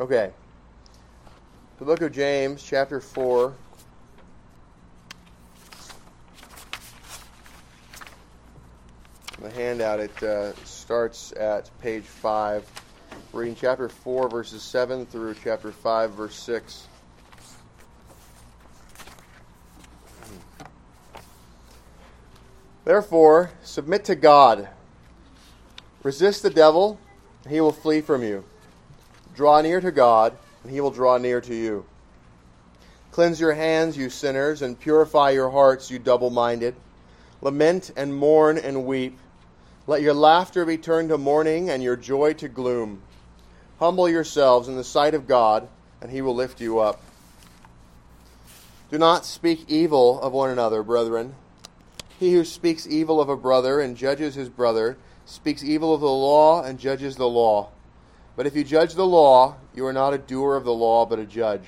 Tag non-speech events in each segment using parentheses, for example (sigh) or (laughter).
Okay. The book of James, chapter 4. The handout, it uh, starts at page 5. Reading chapter 4, verses 7 through chapter 5, verse 6. Therefore, submit to God. Resist the devil, and he will flee from you. Draw near to God, and he will draw near to you. Cleanse your hands, you sinners, and purify your hearts, you double minded. Lament and mourn and weep. Let your laughter be turned to mourning and your joy to gloom. Humble yourselves in the sight of God, and he will lift you up. Do not speak evil of one another, brethren. He who speaks evil of a brother and judges his brother speaks evil of the law and judges the law. But if you judge the law, you are not a doer of the law, but a judge.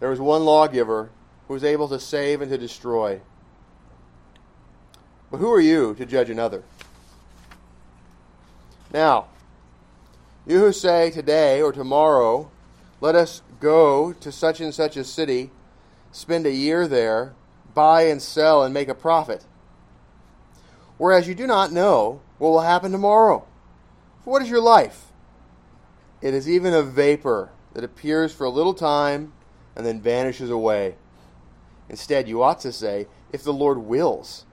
There is one lawgiver who is able to save and to destroy. But who are you to judge another? Now, you who say today or tomorrow, let us go to such and such a city, spend a year there, buy and sell, and make a profit. Whereas you do not know what will happen tomorrow. For what is your life? It is even a vapor that appears for a little time and then vanishes away. Instead, you ought to say, If the Lord wills,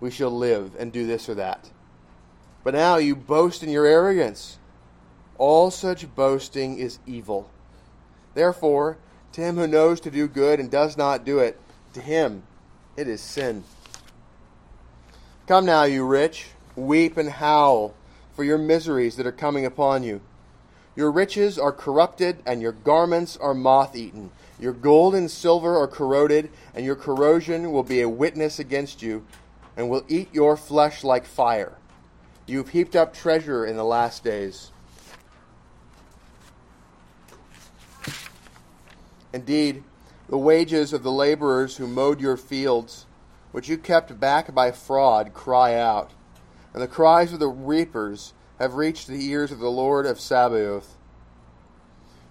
we shall live and do this or that. But now you boast in your arrogance. All such boasting is evil. Therefore, to him who knows to do good and does not do it, to him it is sin. Come now, you rich, weep and howl for your miseries that are coming upon you. Your riches are corrupted, and your garments are moth eaten. Your gold and silver are corroded, and your corrosion will be a witness against you, and will eat your flesh like fire. You have heaped up treasure in the last days. Indeed, the wages of the laborers who mowed your fields, which you kept back by fraud, cry out, and the cries of the reapers have reached the ears of the Lord of Sabaoth.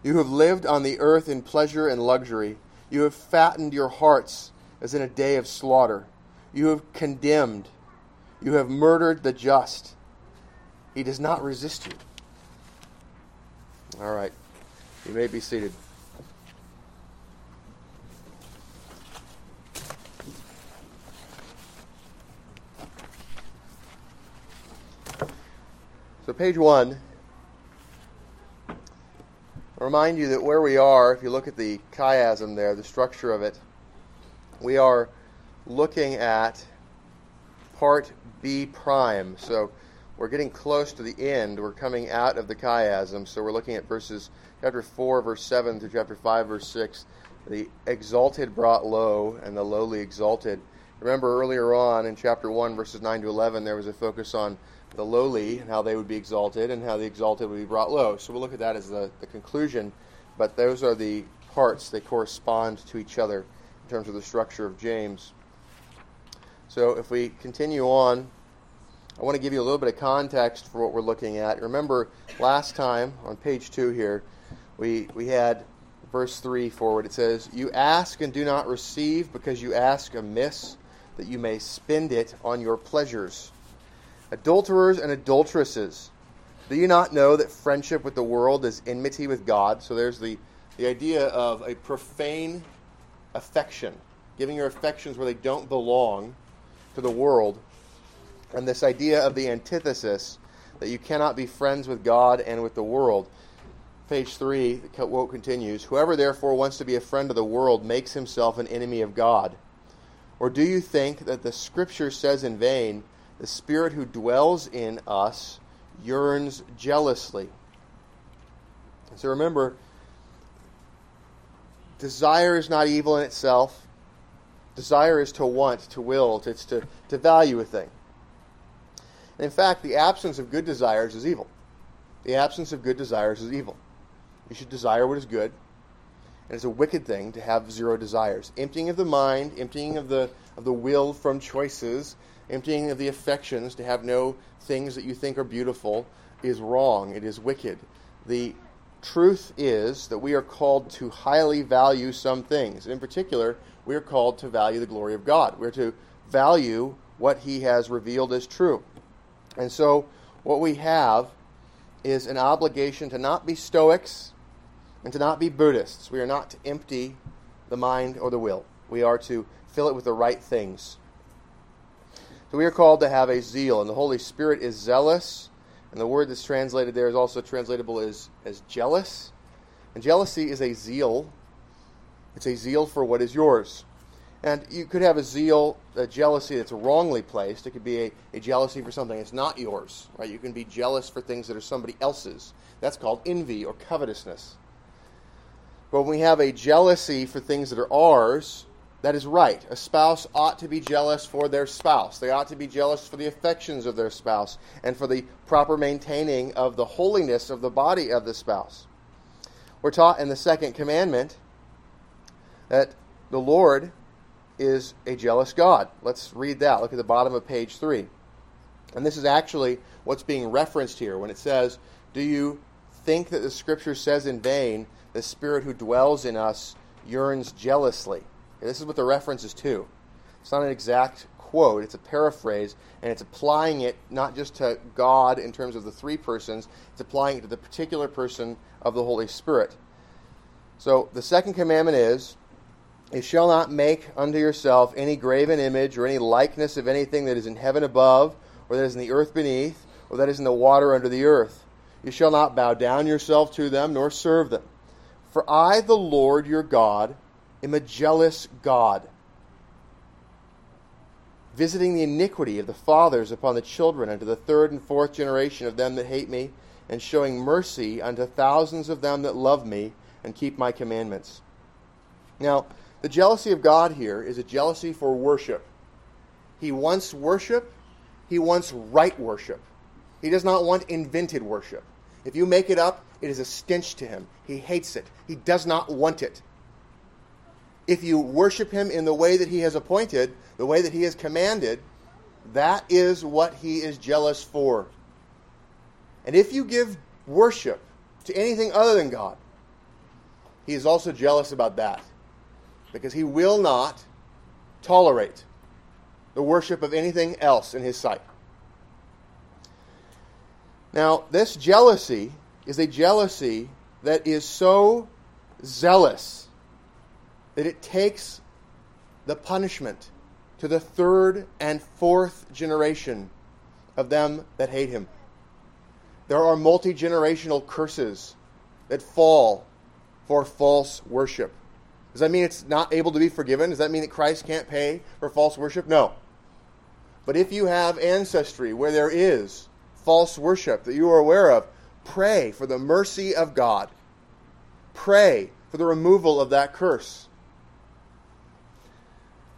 You have lived on the earth in pleasure and luxury. You have fattened your hearts as in a day of slaughter. You have condemned. You have murdered the just. He does not resist you. All right. You may be seated. So, page one. I'll remind you that where we are, if you look at the chiasm there, the structure of it, we are looking at part B prime. So, we're getting close to the end. We're coming out of the chiasm. So, we're looking at verses chapter 4, verse 7 through chapter 5, verse 6. The exalted brought low, and the lowly exalted. Remember earlier on in chapter 1, verses 9 to 11, there was a focus on the lowly and how they would be exalted and how the exalted would be brought low. So we'll look at that as the, the conclusion, but those are the parts, they correspond to each other in terms of the structure of James. So if we continue on, I want to give you a little bit of context for what we're looking at. Remember, last time on page 2 here, we, we had verse 3 forward. It says, You ask and do not receive because you ask amiss, that you may spend it on your pleasures. Adulterers and adulteresses, do you not know that friendship with the world is enmity with God? So there's the, the idea of a profane affection, giving your affections where they don't belong to the world. And this idea of the antithesis, that you cannot be friends with God and with the world. Page 3, the quote continues Whoever therefore wants to be a friend of the world makes himself an enemy of God. Or do you think that the Scripture says in vain, the Spirit who dwells in us yearns jealously. So remember, desire is not evil in itself. Desire is to want, to will, it's to, to value a thing. And in fact, the absence of good desires is evil. The absence of good desires is evil. You should desire what is good. And it's a wicked thing to have zero desires. Emptying of the mind, emptying of the, of the will from choices, emptying of the affections to have no things that you think are beautiful is wrong. It is wicked. The truth is that we are called to highly value some things. In particular, we are called to value the glory of God. We're to value what He has revealed as true. And so, what we have is an obligation to not be Stoics and to not be Buddhists. We are not to empty the mind or the will. We are to fill it with the right things. So we are called to have a zeal, and the Holy Spirit is zealous, and the word that's translated there is also translatable as, as jealous. And jealousy is a zeal. It's a zeal for what is yours. And you could have a zeal, a jealousy that's wrongly placed. It could be a, a jealousy for something that's not yours. Right? You can be jealous for things that are somebody else's. That's called envy or covetousness. But when we have a jealousy for things that are ours, that is right. A spouse ought to be jealous for their spouse. They ought to be jealous for the affections of their spouse and for the proper maintaining of the holiness of the body of the spouse. We're taught in the second commandment that the Lord is a jealous God. Let's read that. Look at the bottom of page 3. And this is actually what's being referenced here when it says, Do you think that the Scripture says in vain, the Spirit who dwells in us yearns jealously? Okay, this is what the reference is to. It's not an exact quote, it's a paraphrase, and it's applying it not just to God in terms of the three persons, it's applying it to the particular person of the Holy Spirit. So the second commandment is, you shall not make unto yourself any graven image or any likeness of anything that is in heaven above, or that is in the earth beneath, or that is in the water under the earth. You shall not bow down yourself to them, nor serve them. For I, the Lord your God, am a jealous God, visiting the iniquity of the fathers upon the children unto the third and fourth generation of them that hate me, and showing mercy unto thousands of them that love me and keep my commandments. Now, the jealousy of God here is a jealousy for worship. He wants worship, he wants right worship. He does not want invented worship. If you make it up, it is a stench to him. He hates it. He does not want it. If you worship him in the way that he has appointed, the way that he has commanded, that is what he is jealous for. And if you give worship to anything other than God, he is also jealous about that because he will not tolerate the worship of anything else in his sight. Now, this jealousy is a jealousy that is so zealous that it takes the punishment to the third and fourth generation of them that hate him. There are multi generational curses that fall for false worship. Does that mean it's not able to be forgiven? Does that mean that Christ can't pay for false worship? No. But if you have ancestry where there is false worship that you are aware of, pray for the mercy of God. Pray for the removal of that curse.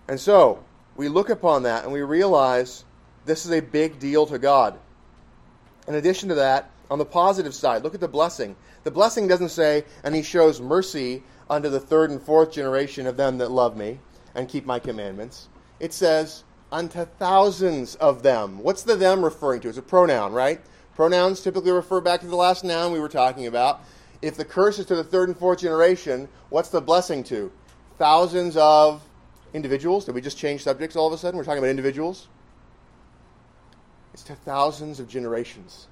And so, we look upon that and we realize this is a big deal to God. In addition to that, on the positive side, look at the blessing. The blessing doesn't say, and he shows mercy unto the third and fourth generation of them that love me and keep my commandments. It says, unto thousands of them. What's the them referring to? It's a pronoun, right? Pronouns typically refer back to the last noun we were talking about. If the curse is to the third and fourth generation, what's the blessing to? Thousands of individuals. Did we just change subjects all of a sudden? We're talking about individuals. It's to thousands of generations.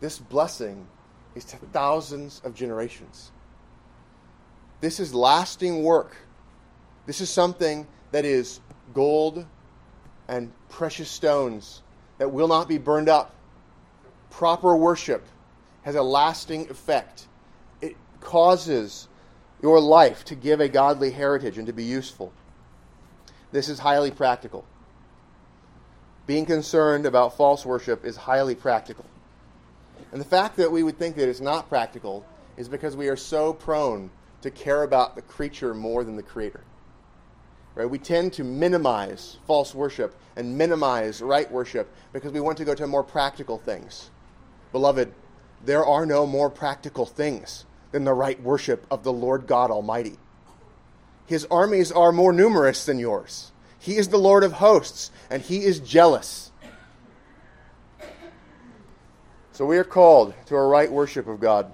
This blessing is to thousands of generations. This is lasting work. This is something that is gold and precious stones that will not be burned up. Proper worship has a lasting effect. It causes your life to give a godly heritage and to be useful. This is highly practical. Being concerned about false worship is highly practical. And the fact that we would think that it's not practical is because we are so prone to care about the creature more than the creator. Right? We tend to minimize false worship and minimize right worship because we want to go to more practical things. Beloved, there are no more practical things than the right worship of the Lord God Almighty. His armies are more numerous than yours. He is the Lord of hosts, and he is jealous. So we are called to a right worship of God.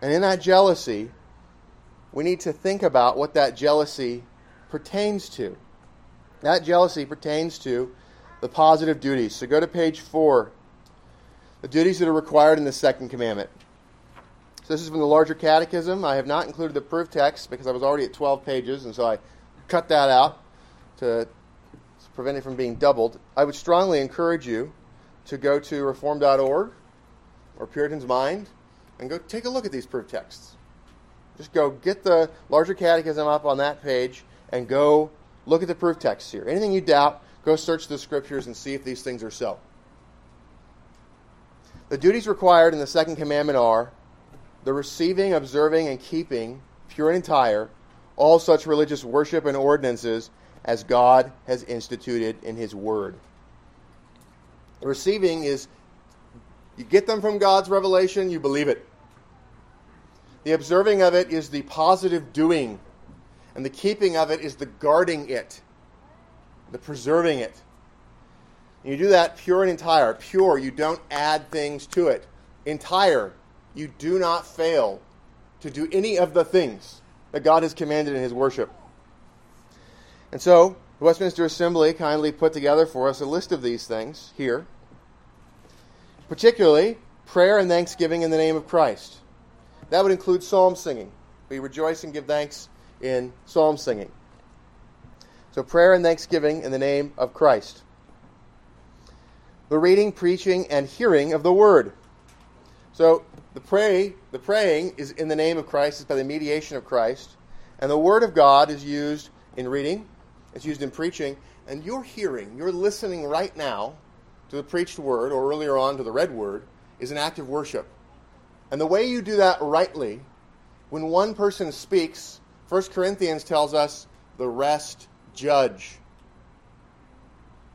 And in that jealousy, we need to think about what that jealousy pertains to. That jealousy pertains to the positive duties. So go to page 4. The duties that are required in the second commandment. So this is from the larger catechism. I have not included the proof text because I was already at 12 pages, and so I cut that out to prevent it from being doubled. I would strongly encourage you to go to reformed.org or Puritan's Mind and go take a look at these proof texts. Just go get the larger catechism up on that page and go look at the proof texts here. Anything you doubt, go search the scriptures and see if these things are so. The duties required in the second commandment are the receiving, observing, and keeping pure and entire all such religious worship and ordinances as God has instituted in His Word. Receiving is you get them from God's revelation, you believe it. The observing of it is the positive doing, and the keeping of it is the guarding it, the preserving it. And you do that pure and entire. Pure, you don't add things to it. Entire, you do not fail to do any of the things that God has commanded in His worship. And so, the Westminster Assembly kindly put together for us a list of these things here, particularly prayer and thanksgiving in the name of Christ. That would include psalm singing. We rejoice and give thanks in psalm singing. So, prayer and thanksgiving in the name of Christ. The reading, preaching, and hearing of the word. So, the pray, the praying is in the name of Christ, it's by the mediation of Christ, and the word of God is used in reading, it's used in preaching, and you're hearing, you're listening right now to the preached word, or earlier on to the read word, is an act of worship. And the way you do that rightly, when one person speaks, 1 Corinthians tells us the rest judge.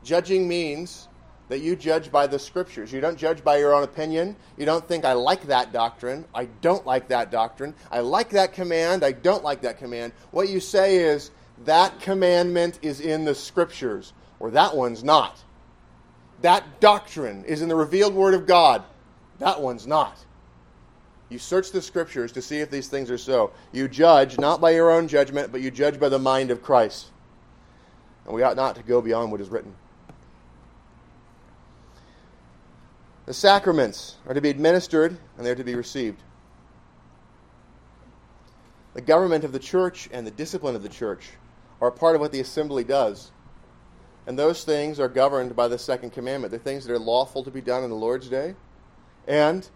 Judging means that you judge by the scriptures. You don't judge by your own opinion. You don't think, I like that doctrine. I don't like that doctrine. I like that command. I don't like that command. What you say is, that commandment is in the scriptures, or that one's not. That doctrine is in the revealed word of God. That one's not. You search the scriptures to see if these things are so. You judge not by your own judgment, but you judge by the mind of Christ. And we ought not to go beyond what is written. The sacraments are to be administered and they're to be received. The government of the church and the discipline of the church are part of what the assembly does. And those things are governed by the second commandment. They're things that are lawful to be done in the Lord's day. And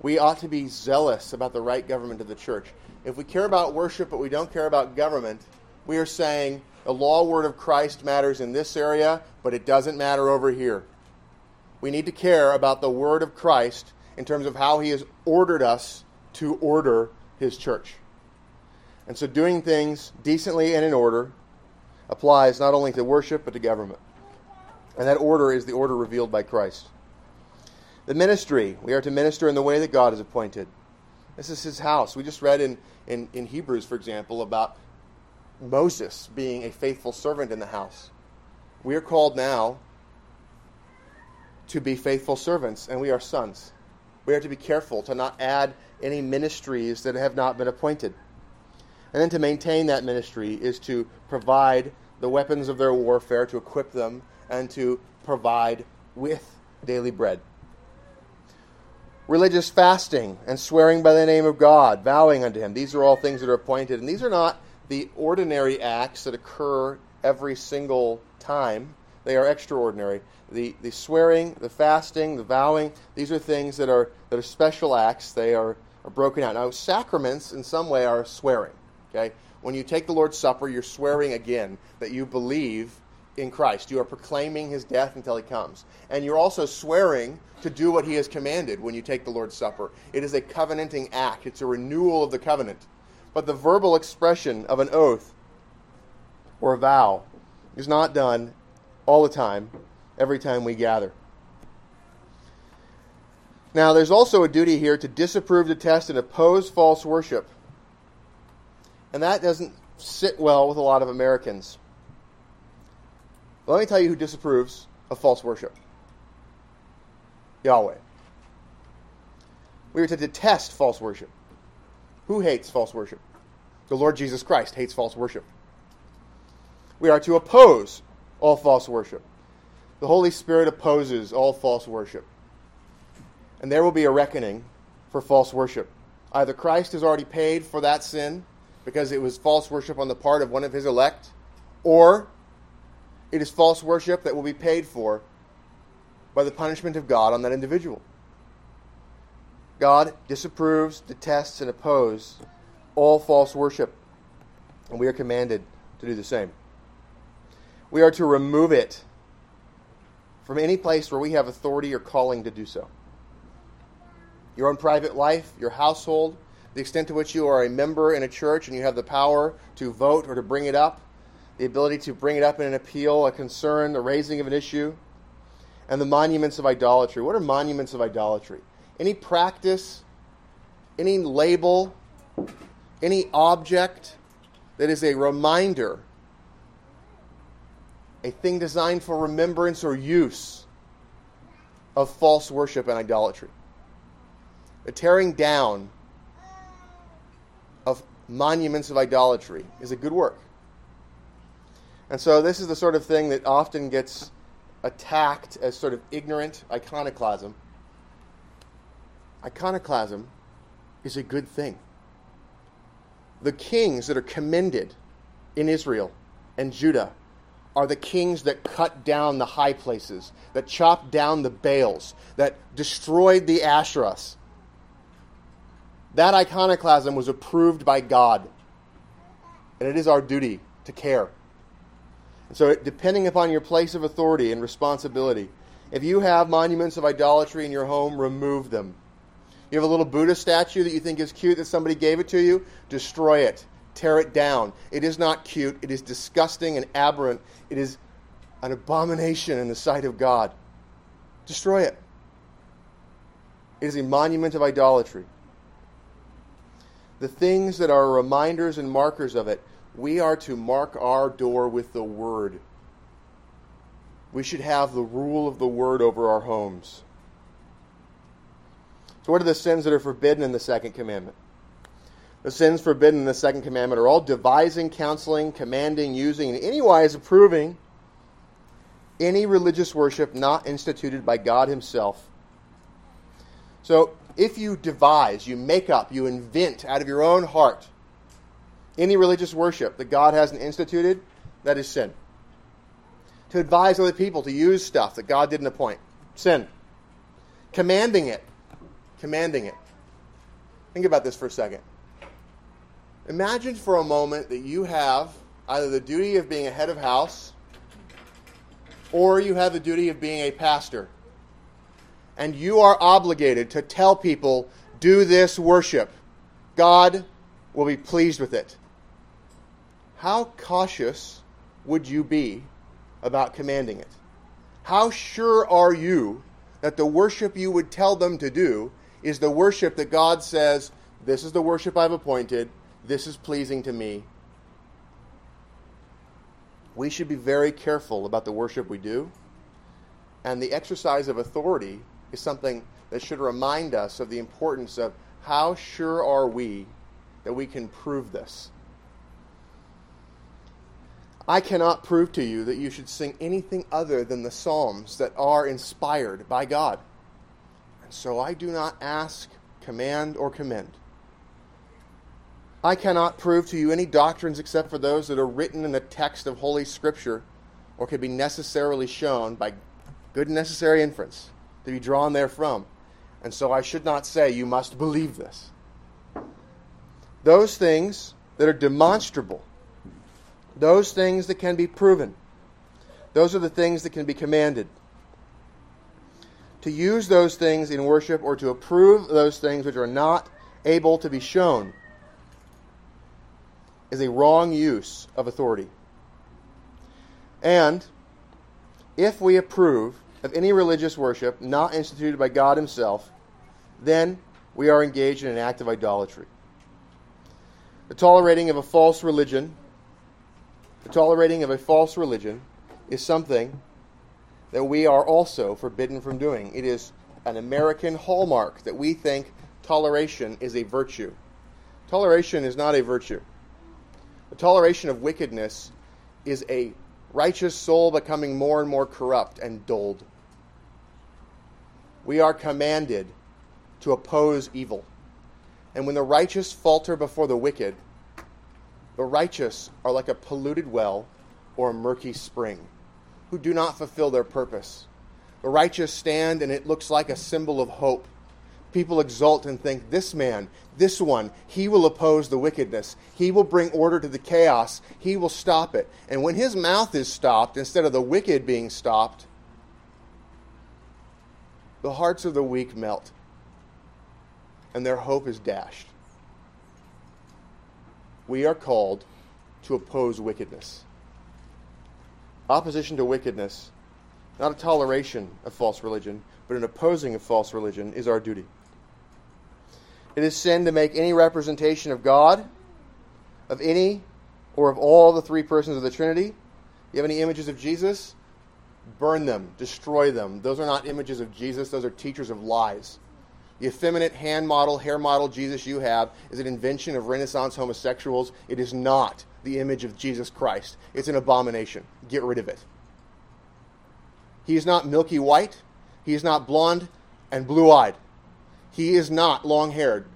we ought to be zealous about the right government of the church. If we care about worship but we don't care about government, we are saying the law word of Christ matters in this area, but it doesn't matter over here. We need to care about the word of Christ in terms of how he has ordered us to order his church. And so doing things decently and in order applies not only to worship but to government. And that order is the order revealed by Christ. The ministry, we are to minister in the way that God has appointed. This is his house. We just read in, in, in Hebrews, for example, about Moses being a faithful servant in the house. We are called now to be faithful servants, and we are sons. We are to be careful to not add any ministries that have not been appointed. And then to maintain that ministry is to provide the weapons of their warfare, to equip them, and to provide with daily bread. Religious fasting and swearing by the name of God, vowing unto Him. These are all things that are appointed. And these are not the ordinary acts that occur every single time, they are extraordinary. The, the swearing, the fasting, the vowing, these are things that are, that are special acts. They are, are broken out. Now, sacraments, in some way, are swearing. Okay? When you take the Lord's Supper, you're swearing again that you believe in Christ. You are proclaiming his death until he comes. And you're also swearing to do what he has commanded when you take the Lord's Supper. It is a covenanting act, it's a renewal of the covenant. But the verbal expression of an oath or a vow is not done all the time, every time we gather. Now, there's also a duty here to disapprove, detest, and oppose false worship. And that doesn't sit well with a lot of Americans. Let me tell you who disapproves of false worship Yahweh. We are to detest false worship. Who hates false worship? The Lord Jesus Christ hates false worship. We are to oppose all false worship. The Holy Spirit opposes all false worship. And there will be a reckoning for false worship. Either Christ has already paid for that sin because it was false worship on the part of one of his elect, or it is false worship that will be paid for by the punishment of God on that individual. God disapproves, detests, and opposes all false worship, and we are commanded to do the same. We are to remove it from any place where we have authority or calling to do so. Your own private life, your household, the extent to which you are a member in a church and you have the power to vote or to bring it up, the ability to bring it up in an appeal, a concern, the raising of an issue, and the monuments of idolatry. What are monuments of idolatry? Any practice, any label, any object that is a reminder, a thing designed for remembrance or use of false worship and idolatry. The tearing down of monuments of idolatry is a good work. And so this is the sort of thing that often gets attacked as sort of ignorant iconoclasm. Iconoclasm is a good thing. The kings that are commended in Israel and Judah are the kings that cut down the high places, that chopped down the Baals, that destroyed the Asherahs. That iconoclasm was approved by God. And it is our duty to care. So, depending upon your place of authority and responsibility, if you have monuments of idolatry in your home, remove them. You have a little Buddha statue that you think is cute that somebody gave it to you, destroy it, tear it down. It is not cute, it is disgusting and aberrant. It is an abomination in the sight of God. Destroy it. It is a monument of idolatry. The things that are reminders and markers of it we are to mark our door with the Word. We should have the rule of the Word over our homes. So, what are the sins that are forbidden in the second commandment? The sins forbidden in the second commandment are all devising, counseling, commanding, using, in any wise approving any religious worship not instituted by God Himself. So, if you devise, you make up, you invent out of your own heart any religious worship that God hasn't instituted, that is sin. To advise other people to use stuff that God didn't appoint, sin. Commanding it, commanding it. Think about this for a second. Imagine for a moment that you have either the duty of being a head of house or you have the duty of being a pastor. And you are obligated to tell people, do this worship. God will be pleased with it how cautious would you be about commanding it? How sure are you that the worship you would tell them to do is the worship that God says, This is the worship I've appointed, this is pleasing to me? We should be very careful about the worship we do, and the exercise of authority is something that should remind us of the importance of how sure are we that we can prove this. I cannot prove to you that you should sing anything other than the Psalms that are inspired by God. And so I do not ask, command, or commend. I cannot prove to you any doctrines except for those that are written in the text of Holy Scripture or can be necessarily shown by good and necessary inference to be drawn therefrom. And so I should not say, you must believe this. Those things that are demonstrable those things that can be proven. Those are the things that can be commanded. To use those things in worship or to approve those things which are not able to be shown is a wrong use of authority. And if we approve of any religious worship not instituted by God Himself, then we are engaged in an act of idolatry. The tolerating of a false religion the tolerating of a false religion is something that we are also forbidden from doing. It is an American hallmark that we think toleration is a virtue. Toleration is not a virtue. The toleration of wickedness is a righteous soul becoming more and more corrupt and dulled. We are commanded to oppose evil. And when the righteous falter before the wicked, the righteous are like a polluted well or a murky spring, who do not fulfill their purpose. The righteous stand, and it looks like a symbol of hope. People exult and think, This man, this one, he will oppose the wickedness. He will bring order to the chaos. He will stop it. And when his mouth is stopped, instead of the wicked being stopped, the hearts of the weak melt, and their hope is dashed. We are called to oppose wickedness. Opposition to wickedness, not a toleration of false religion, but an opposing of false religion, is our duty. It is sin to make any representation of God, of any or of all the three persons of the Trinity. You have any images of Jesus? Burn them, destroy them. Those are not images of Jesus, those are teachers of lies. The effeminate hand model, hair model Jesus you have is an invention of Renaissance homosexuals. It is not the image of Jesus Christ. It's an abomination. Get rid of it. He is not milky white. He is not blonde and blue eyed. He is not long haired.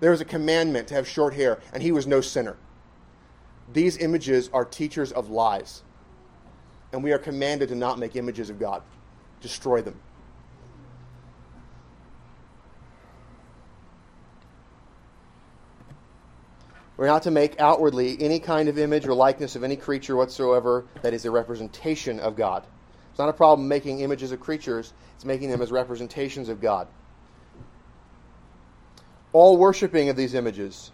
There is a commandment to have short hair, and he was no sinner. These images are teachers of lies. And we are commanded to not make images of God, destroy them. We're not to make outwardly any kind of image or likeness of any creature whatsoever that is a representation of God. It's not a problem making images of creatures, it's making them as representations of God. All worshiping of these images,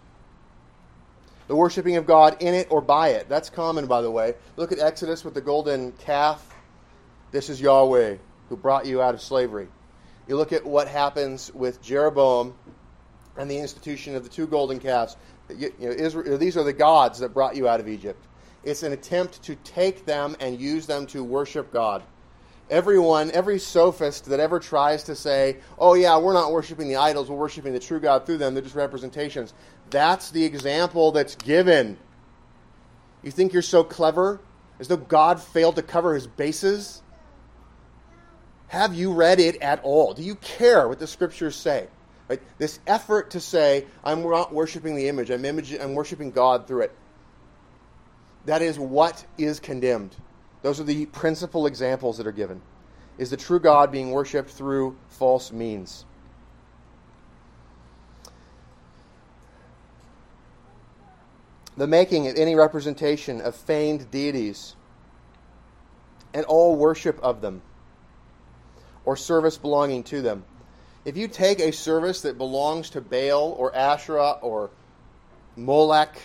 the worshiping of God in it or by it, that's common, by the way. Look at Exodus with the golden calf. This is Yahweh who brought you out of slavery. You look at what happens with Jeroboam and the institution of the two golden calves. You, know, Israel, these are the gods that brought you out of Egypt. It's an attempt to take them and use them to worship God. Everyone, every sophist that ever tries to say, oh, yeah, we're not worshiping the idols, we're worshiping the true God through them, they're just representations. That's the example that's given. You think you're so clever, as though God failed to cover his bases? Have you read it at all? Do you care what the scriptures say? Right? This effort to say, I'm not worshiping the image, I'm, image, I'm worshiping God through it. That is what is condemned. Those are the principal examples that are given. Is the true God being worshipped through false means? The making of any representation of feigned deities and all worship of them or service belonging to them if you take a service that belongs to Baal or Asherah or Molech,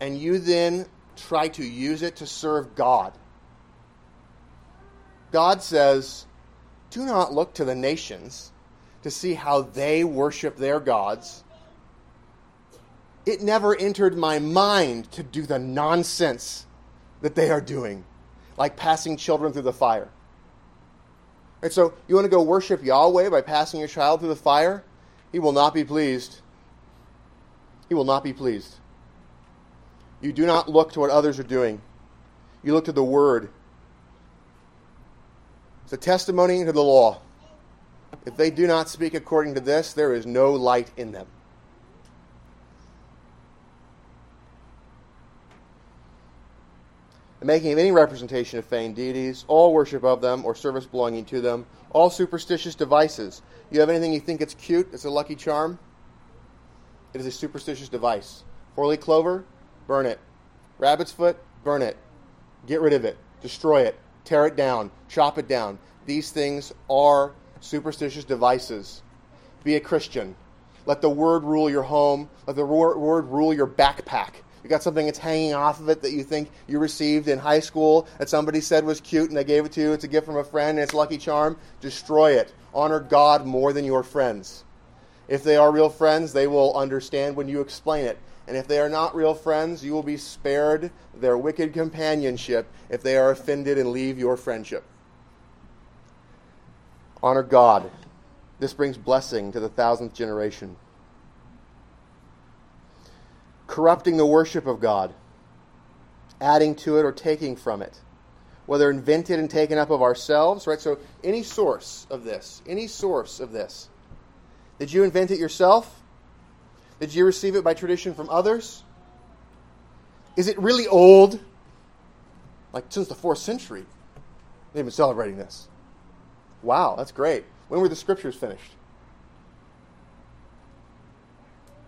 and you then try to use it to serve God, God says, do not look to the nations to see how they worship their gods. It never entered my mind to do the nonsense that they are doing, like passing children through the fire. Right, so you want to go worship Yahweh by passing your child through the fire? He will not be pleased. He will not be pleased. You do not look to what others are doing. You look to the Word. It's a testimony to the law. If they do not speak according to this, there is no light in them. The making of any representation of feigned deities, all worship of them or service belonging to them, all superstitious devices. You have anything you think it's cute, it's a lucky charm? It is a superstitious device. Four leaf clover, burn it. Rabbit's foot, burn it. Get rid of it. Destroy it. Tear it down. Chop it down. These things are superstitious devices. Be a Christian. Let the word rule your home. Let the word rule your backpack you got something that's hanging off of it that you think you received in high school that somebody said was cute and they gave it to you. It's a gift from a friend and it's lucky charm. Destroy it. Honor God more than your friends. If they are real friends, they will understand when you explain it. And if they are not real friends, you will be spared their wicked companionship if they are offended and leave your friendship. Honor God. This brings blessing to the thousandth generation. Corrupting the worship of God, adding to it or taking from it, whether invented and taken up of ourselves, right? So, any source of this, any source of this. Did you invent it yourself? Did you receive it by tradition from others? Is it really old? Like since the fourth century, they've been celebrating this. Wow, that's great. When were the scriptures finished?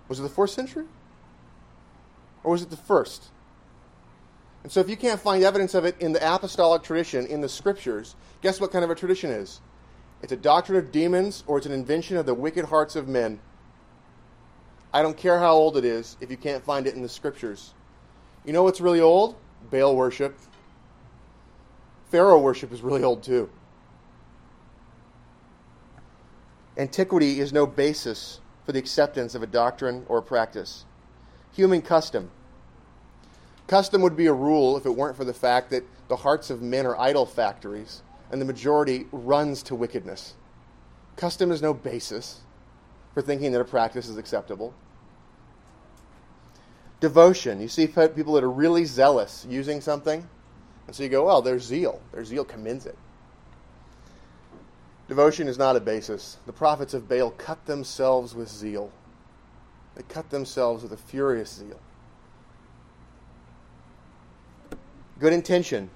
Was it the fourth century? Or was it the first? And so, if you can't find evidence of it in the apostolic tradition, in the scriptures, guess what kind of a tradition is? It's a doctrine of demons or it's an invention of the wicked hearts of men. I don't care how old it is if you can't find it in the scriptures. You know what's really old? Baal worship. Pharaoh worship is really old too. Antiquity is no basis for the acceptance of a doctrine or a practice. Human custom. Custom would be a rule if it weren't for the fact that the hearts of men are idol factories and the majority runs to wickedness. Custom is no basis for thinking that a practice is acceptable. Devotion. You see people that are really zealous using something, and so you go, well, there's zeal. Their zeal commends it. Devotion is not a basis. The prophets of Baal cut themselves with zeal. They cut themselves with a furious zeal. Good intention,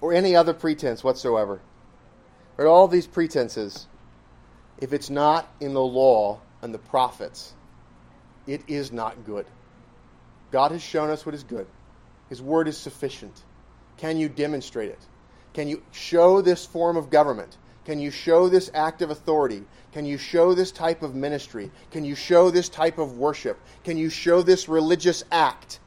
or any other pretense whatsoever. But all these pretenses, if it's not in the law and the prophets, it is not good. God has shown us what is good. His word is sufficient. Can you demonstrate it? Can you show this form of government? Can you show this act of authority? Can you show this type of ministry? Can you show this type of worship? Can you show this religious act?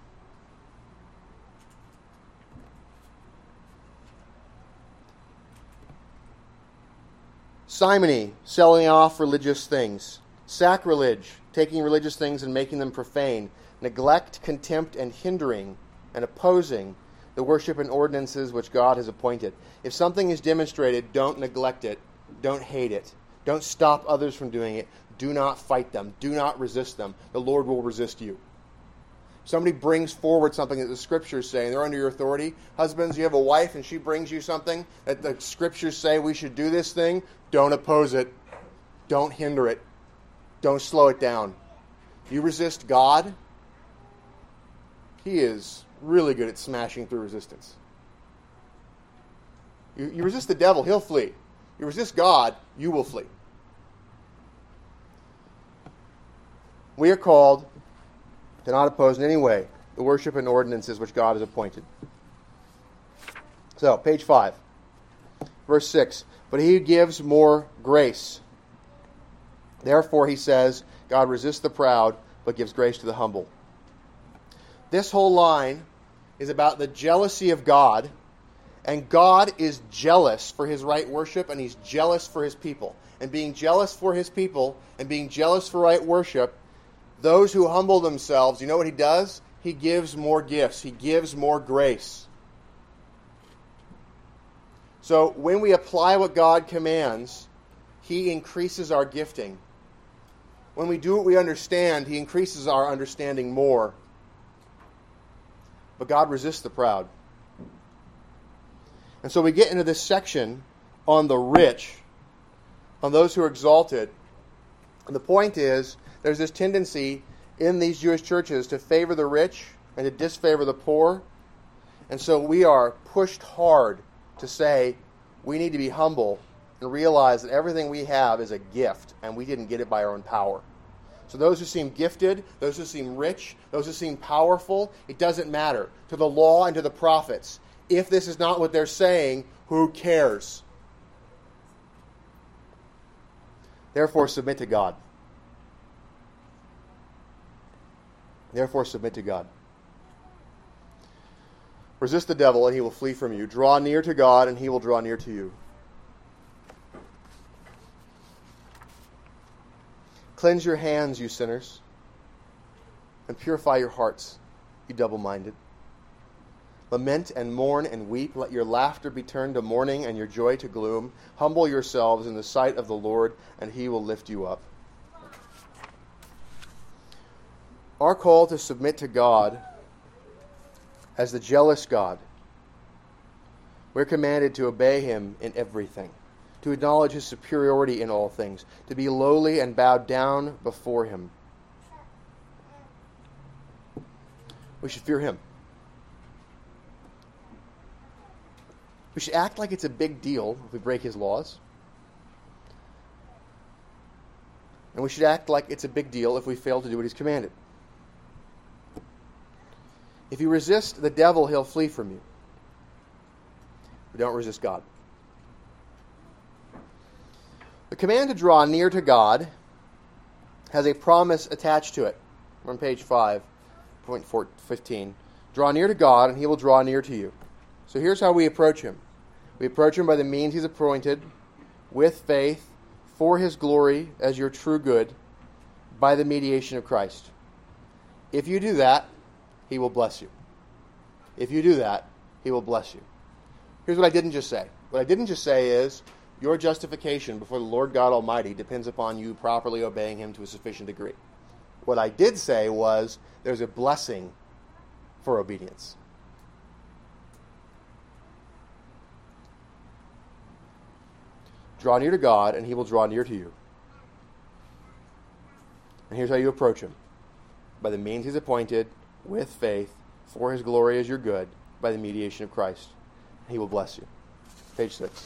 Simony, selling off religious things. Sacrilege, taking religious things and making them profane. Neglect, contempt, and hindering and opposing the worship and ordinances which God has appointed. If something is demonstrated, don't neglect it, don't hate it, don't stop others from doing it, do not fight them, do not resist them. The Lord will resist you. Somebody brings forward something that the scriptures say, and they're under your authority. Husbands, you have a wife and she brings you something that the scriptures say we should do this thing. Don't oppose it. Don't hinder it. Don't slow it down. You resist God, He is really good at smashing through resistance. You, you resist the devil, he'll flee. You resist God, you will flee. We are called to not oppose in any way the worship and ordinances which God has appointed. So, page 5, verse 6. But he gives more grace. Therefore, he says, God resists the proud, but gives grace to the humble. This whole line is about the jealousy of God, and God is jealous for his right worship, and he's jealous for his people. And being jealous for his people and being jealous for right worship, those who humble themselves, you know what he does? He gives more gifts, he gives more grace. So when we apply what God commands, he increases our gifting. When we do what we understand, he increases our understanding more. But God resists the proud. And so we get into this section on the rich, on those who are exalted. And the point is, there's this tendency in these Jewish churches to favor the rich and to disfavor the poor. And so we are pushed hard to say we need to be humble and realize that everything we have is a gift and we didn't get it by our own power. So those who seem gifted, those who seem rich, those who seem powerful, it doesn't matter. To the law and to the prophets. If this is not what they're saying, who cares? Therefore, submit to God. Therefore, submit to God. Resist the devil, and he will flee from you. Draw near to God, and he will draw near to you. Cleanse your hands, you sinners, and purify your hearts, you double minded. Lament and mourn and weep. Let your laughter be turned to mourning and your joy to gloom. Humble yourselves in the sight of the Lord, and he will lift you up. Our call to submit to God as the jealous God. We're commanded to obey him in everything, to acknowledge his superiority in all things, to be lowly and bowed down before him. We should fear him. We should act like it's a big deal if we break his laws. And we should act like it's a big deal if we fail to do what he's commanded. If you resist the devil, he'll flee from you. But don't resist God. The command to draw near to God has a promise attached to it. We're on page 5.15. Draw near to God, and he will draw near to you. So here's how we approach him we approach him by the means he's appointed, with faith, for his glory, as your true good, by the mediation of Christ. If you do that, he will bless you. If you do that, he will bless you. Here's what I didn't just say. What I didn't just say is your justification before the Lord God Almighty depends upon you properly obeying him to a sufficient degree. What I did say was there's a blessing for obedience. Draw near to God, and he will draw near to you. And here's how you approach him by the means he's appointed, with faith, for his glory is your good, by the mediation of Christ. He will bless you. Page 6.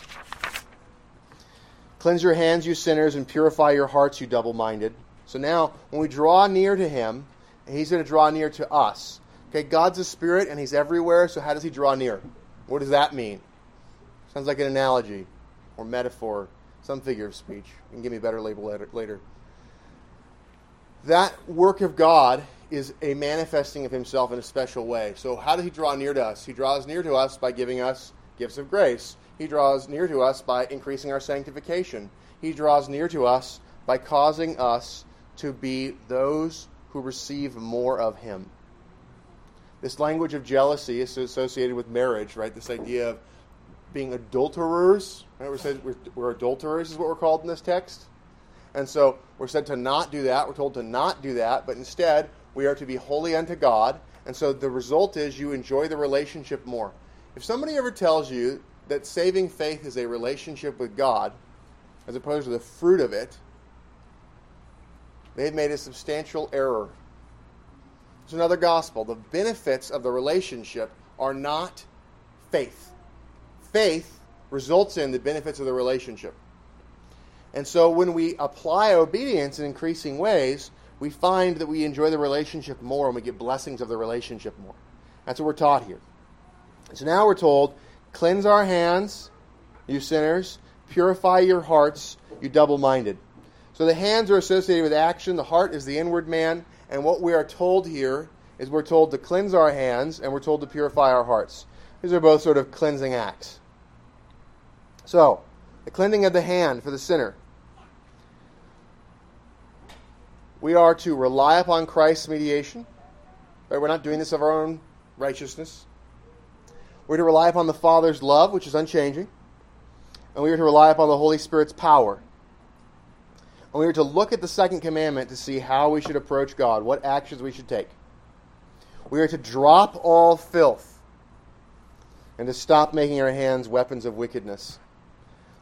Cleanse your hands, you sinners, and purify your hearts, you double minded. So now, when we draw near to him, he's going to draw near to us. Okay, God's a spirit and he's everywhere, so how does he draw near? What does that mean? Sounds like an analogy or metaphor, some figure of speech. You can give me a better label later. That work of God is a manifesting of himself in a special way. So, how does he draw near to us? He draws near to us by giving us gifts of grace. He draws near to us by increasing our sanctification. He draws near to us by causing us to be those who receive more of him. This language of jealousy is associated with marriage, right? This idea of being adulterers. Right? We're, said we're, we're adulterers, is what we're called in this text. And so we're said to not do that. We're told to not do that, but instead we are to be holy unto God. And so the result is you enjoy the relationship more. If somebody ever tells you that saving faith is a relationship with God, as opposed to the fruit of it, they've made a substantial error. It's another gospel. The benefits of the relationship are not faith. Faith results in the benefits of the relationship. And so when we apply obedience in increasing ways, we find that we enjoy the relationship more and we get blessings of the relationship more. That's what we're taught here. So now we're told, cleanse our hands, you sinners, purify your hearts, you double minded. So the hands are associated with action, the heart is the inward man, and what we are told here is we're told to cleanse our hands and we're told to purify our hearts. These are both sort of cleansing acts. So, the cleansing of the hand for the sinner. We are to rely upon Christ's mediation. Right? We're not doing this of our own righteousness. We're to rely upon the Father's love, which is unchanging. And we are to rely upon the Holy Spirit's power. And we are to look at the second commandment to see how we should approach God, what actions we should take. We are to drop all filth and to stop making our hands weapons of wickedness.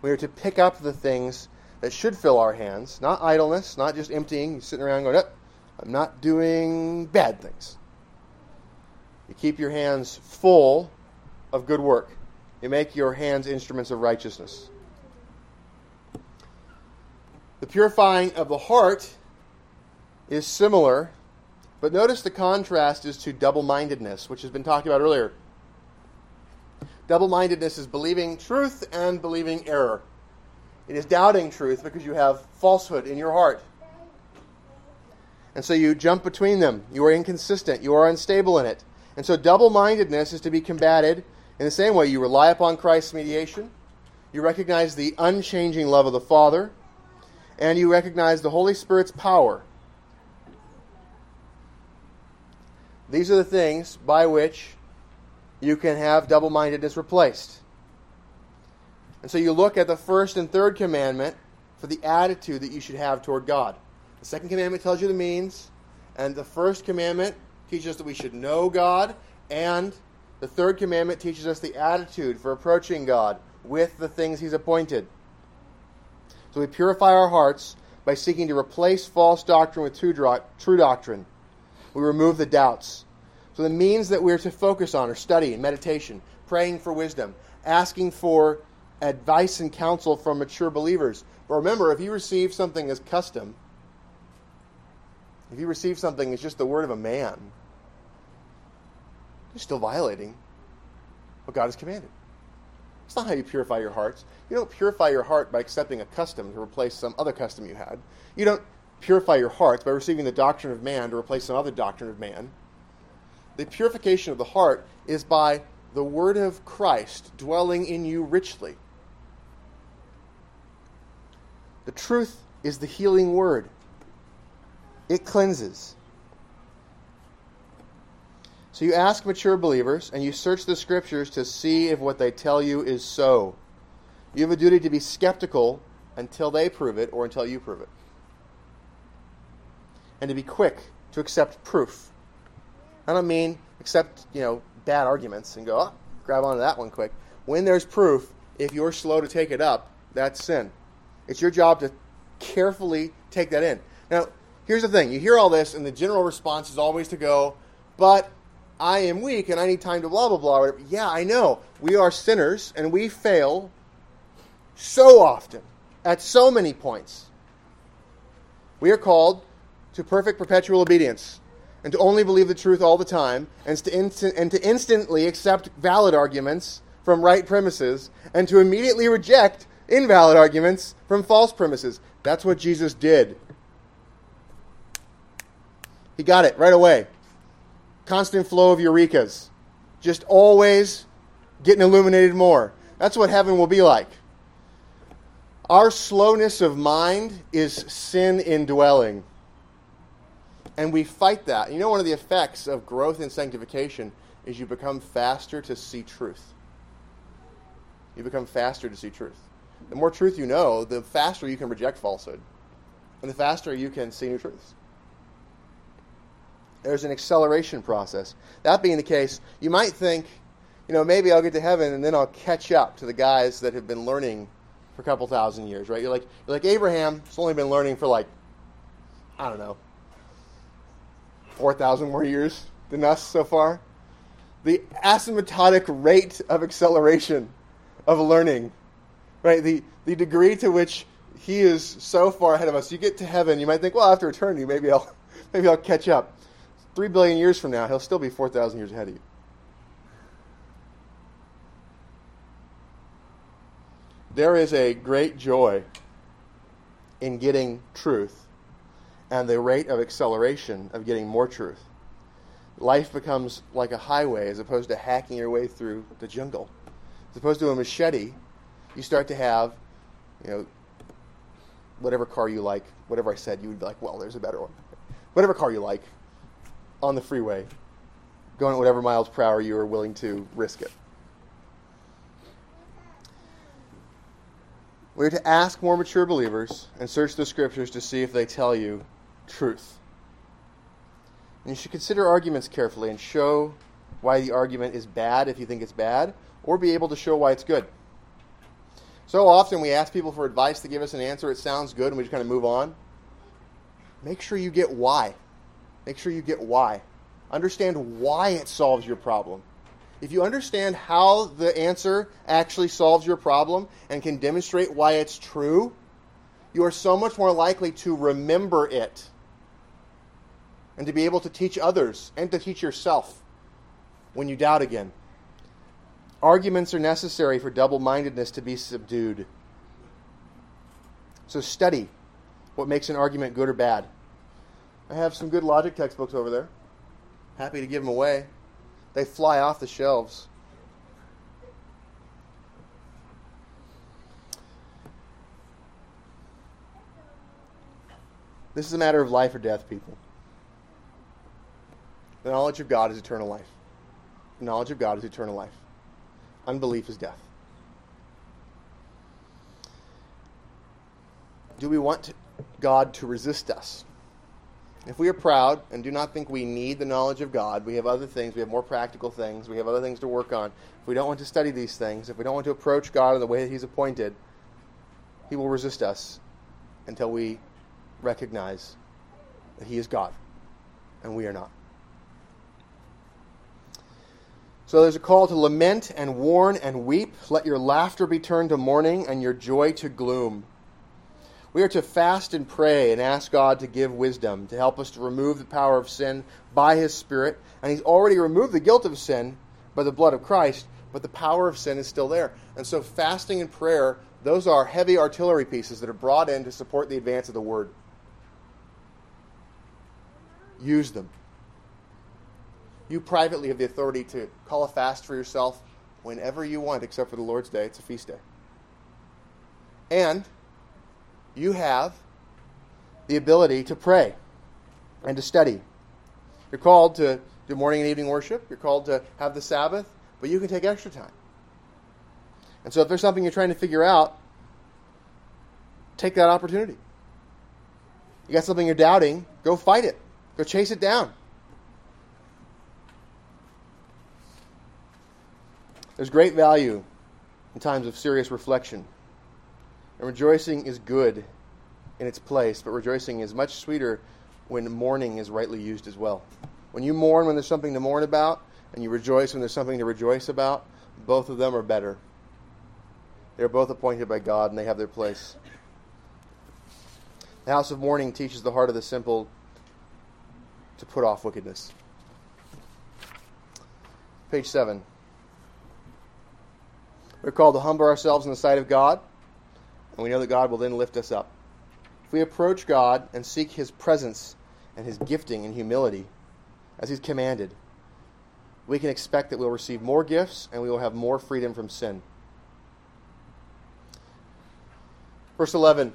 We are to pick up the things that should fill our hands, not idleness, not just emptying, sitting around going, oh, I'm not doing bad things. You keep your hands full of good work. You make your hands instruments of righteousness. The purifying of the heart is similar, but notice the contrast is to double mindedness, which has been talked about earlier. Double mindedness is believing truth and believing error. It is doubting truth because you have falsehood in your heart. And so you jump between them. You are inconsistent. You are unstable in it. And so double mindedness is to be combated in the same way you rely upon Christ's mediation, you recognize the unchanging love of the Father, and you recognize the Holy Spirit's power. These are the things by which you can have double mindedness replaced. And so you look at the first and third commandment for the attitude that you should have toward God. The second commandment tells you the means, and the first commandment teaches us that we should know God, and the third commandment teaches us the attitude for approaching God with the things He's appointed. So we purify our hearts by seeking to replace false doctrine with true, doctrine. We remove the doubts. So the means that we're to focus on are study and meditation, praying for wisdom, asking for advice and counsel from mature believers. But remember, if you receive something as custom, if you receive something as just the word of a man, you're still violating what God has commanded. It's not how you purify your hearts. You don't purify your heart by accepting a custom to replace some other custom you had. You don't purify your hearts by receiving the doctrine of man to replace some other doctrine of man. The purification of the heart is by the word of Christ dwelling in you richly. The truth is the healing word. It cleanses. So you ask mature believers and you search the scriptures to see if what they tell you is so. You have a duty to be skeptical until they prove it or until you prove it. And to be quick to accept proof. I don't mean accept, you know, bad arguments and go, oh, grab onto that one quick. When there's proof, if you're slow to take it up, that's sin. It's your job to carefully take that in. Now, here's the thing you hear all this, and the general response is always to go, but I am weak and I need time to blah, blah, blah. Yeah, I know. We are sinners and we fail so often at so many points. We are called to perfect perpetual obedience and to only believe the truth all the time and to, and to instantly accept valid arguments from right premises and to immediately reject invalid arguments from false premises. That's what Jesus did. He got it right away constant flow of eurekas. Just always getting illuminated more. That's what heaven will be like. Our slowness of mind is sin indwelling. And we fight that. You know, one of the effects of growth in sanctification is you become faster to see truth. You become faster to see truth. The more truth you know, the faster you can reject falsehood. And the faster you can see new truths there's an acceleration process. That being the case, you might think, you know, maybe I'll get to heaven and then I'll catch up to the guys that have been learning for a couple thousand years, right? You're like, you're like Abraham, has only been learning for like, I don't know, 4,000 more years than us so far. The asymptotic rate of acceleration of learning, right? The, the degree to which he is so far ahead of us. You get to heaven, you might think, well, after eternity, maybe I'll, (laughs) maybe I'll catch up. Three billion years from now, he'll still be 4,000 years ahead of you. There is a great joy in getting truth and the rate of acceleration of getting more truth. Life becomes like a highway as opposed to hacking your way through the jungle. As opposed to a machete, you start to have, you know, whatever car you like, whatever I said, you would be like, well, there's a better one. Whatever car you like, on the freeway, going at whatever miles per hour you are willing to risk it. We're to ask more mature believers and search the scriptures to see if they tell you truth. And you should consider arguments carefully and show why the argument is bad if you think it's bad, or be able to show why it's good. So often we ask people for advice to give us an answer, it sounds good, and we just kind of move on. Make sure you get why. Make sure you get why. Understand why it solves your problem. If you understand how the answer actually solves your problem and can demonstrate why it's true, you are so much more likely to remember it and to be able to teach others and to teach yourself when you doubt again. Arguments are necessary for double mindedness to be subdued. So study what makes an argument good or bad. I have some good logic textbooks over there. Happy to give them away. They fly off the shelves. This is a matter of life or death, people. The knowledge of God is eternal life. The knowledge of God is eternal life. Unbelief is death. Do we want God to resist us? If we are proud and do not think we need the knowledge of God, we have other things, we have more practical things, we have other things to work on. If we don't want to study these things, if we don't want to approach God in the way that He's appointed, He will resist us until we recognize that He is God and we are not. So there's a call to lament and warn and weep. Let your laughter be turned to mourning and your joy to gloom. We are to fast and pray and ask God to give wisdom to help us to remove the power of sin by His Spirit. And He's already removed the guilt of sin by the blood of Christ, but the power of sin is still there. And so, fasting and prayer, those are heavy artillery pieces that are brought in to support the advance of the Word. Use them. You privately have the authority to call a fast for yourself whenever you want, except for the Lord's Day. It's a feast day. And you have the ability to pray and to study. You're called to do morning and evening worship. You're called to have the Sabbath, but you can take extra time. And so if there's something you're trying to figure out, take that opportunity. You got something you're doubting, go fight it. Go chase it down. There's great value in times of serious reflection. And rejoicing is good in its place, but rejoicing is much sweeter when mourning is rightly used as well. When you mourn when there's something to mourn about, and you rejoice when there's something to rejoice about, both of them are better. They're both appointed by God, and they have their place. The house of mourning teaches the heart of the simple to put off wickedness. Page 7. We're called to humble ourselves in the sight of God, and we know that God will then lift us up. If we approach God and seek His presence and His gifting in humility, as He's commanded, we can expect that we'll receive more gifts and we will have more freedom from sin. Verse 11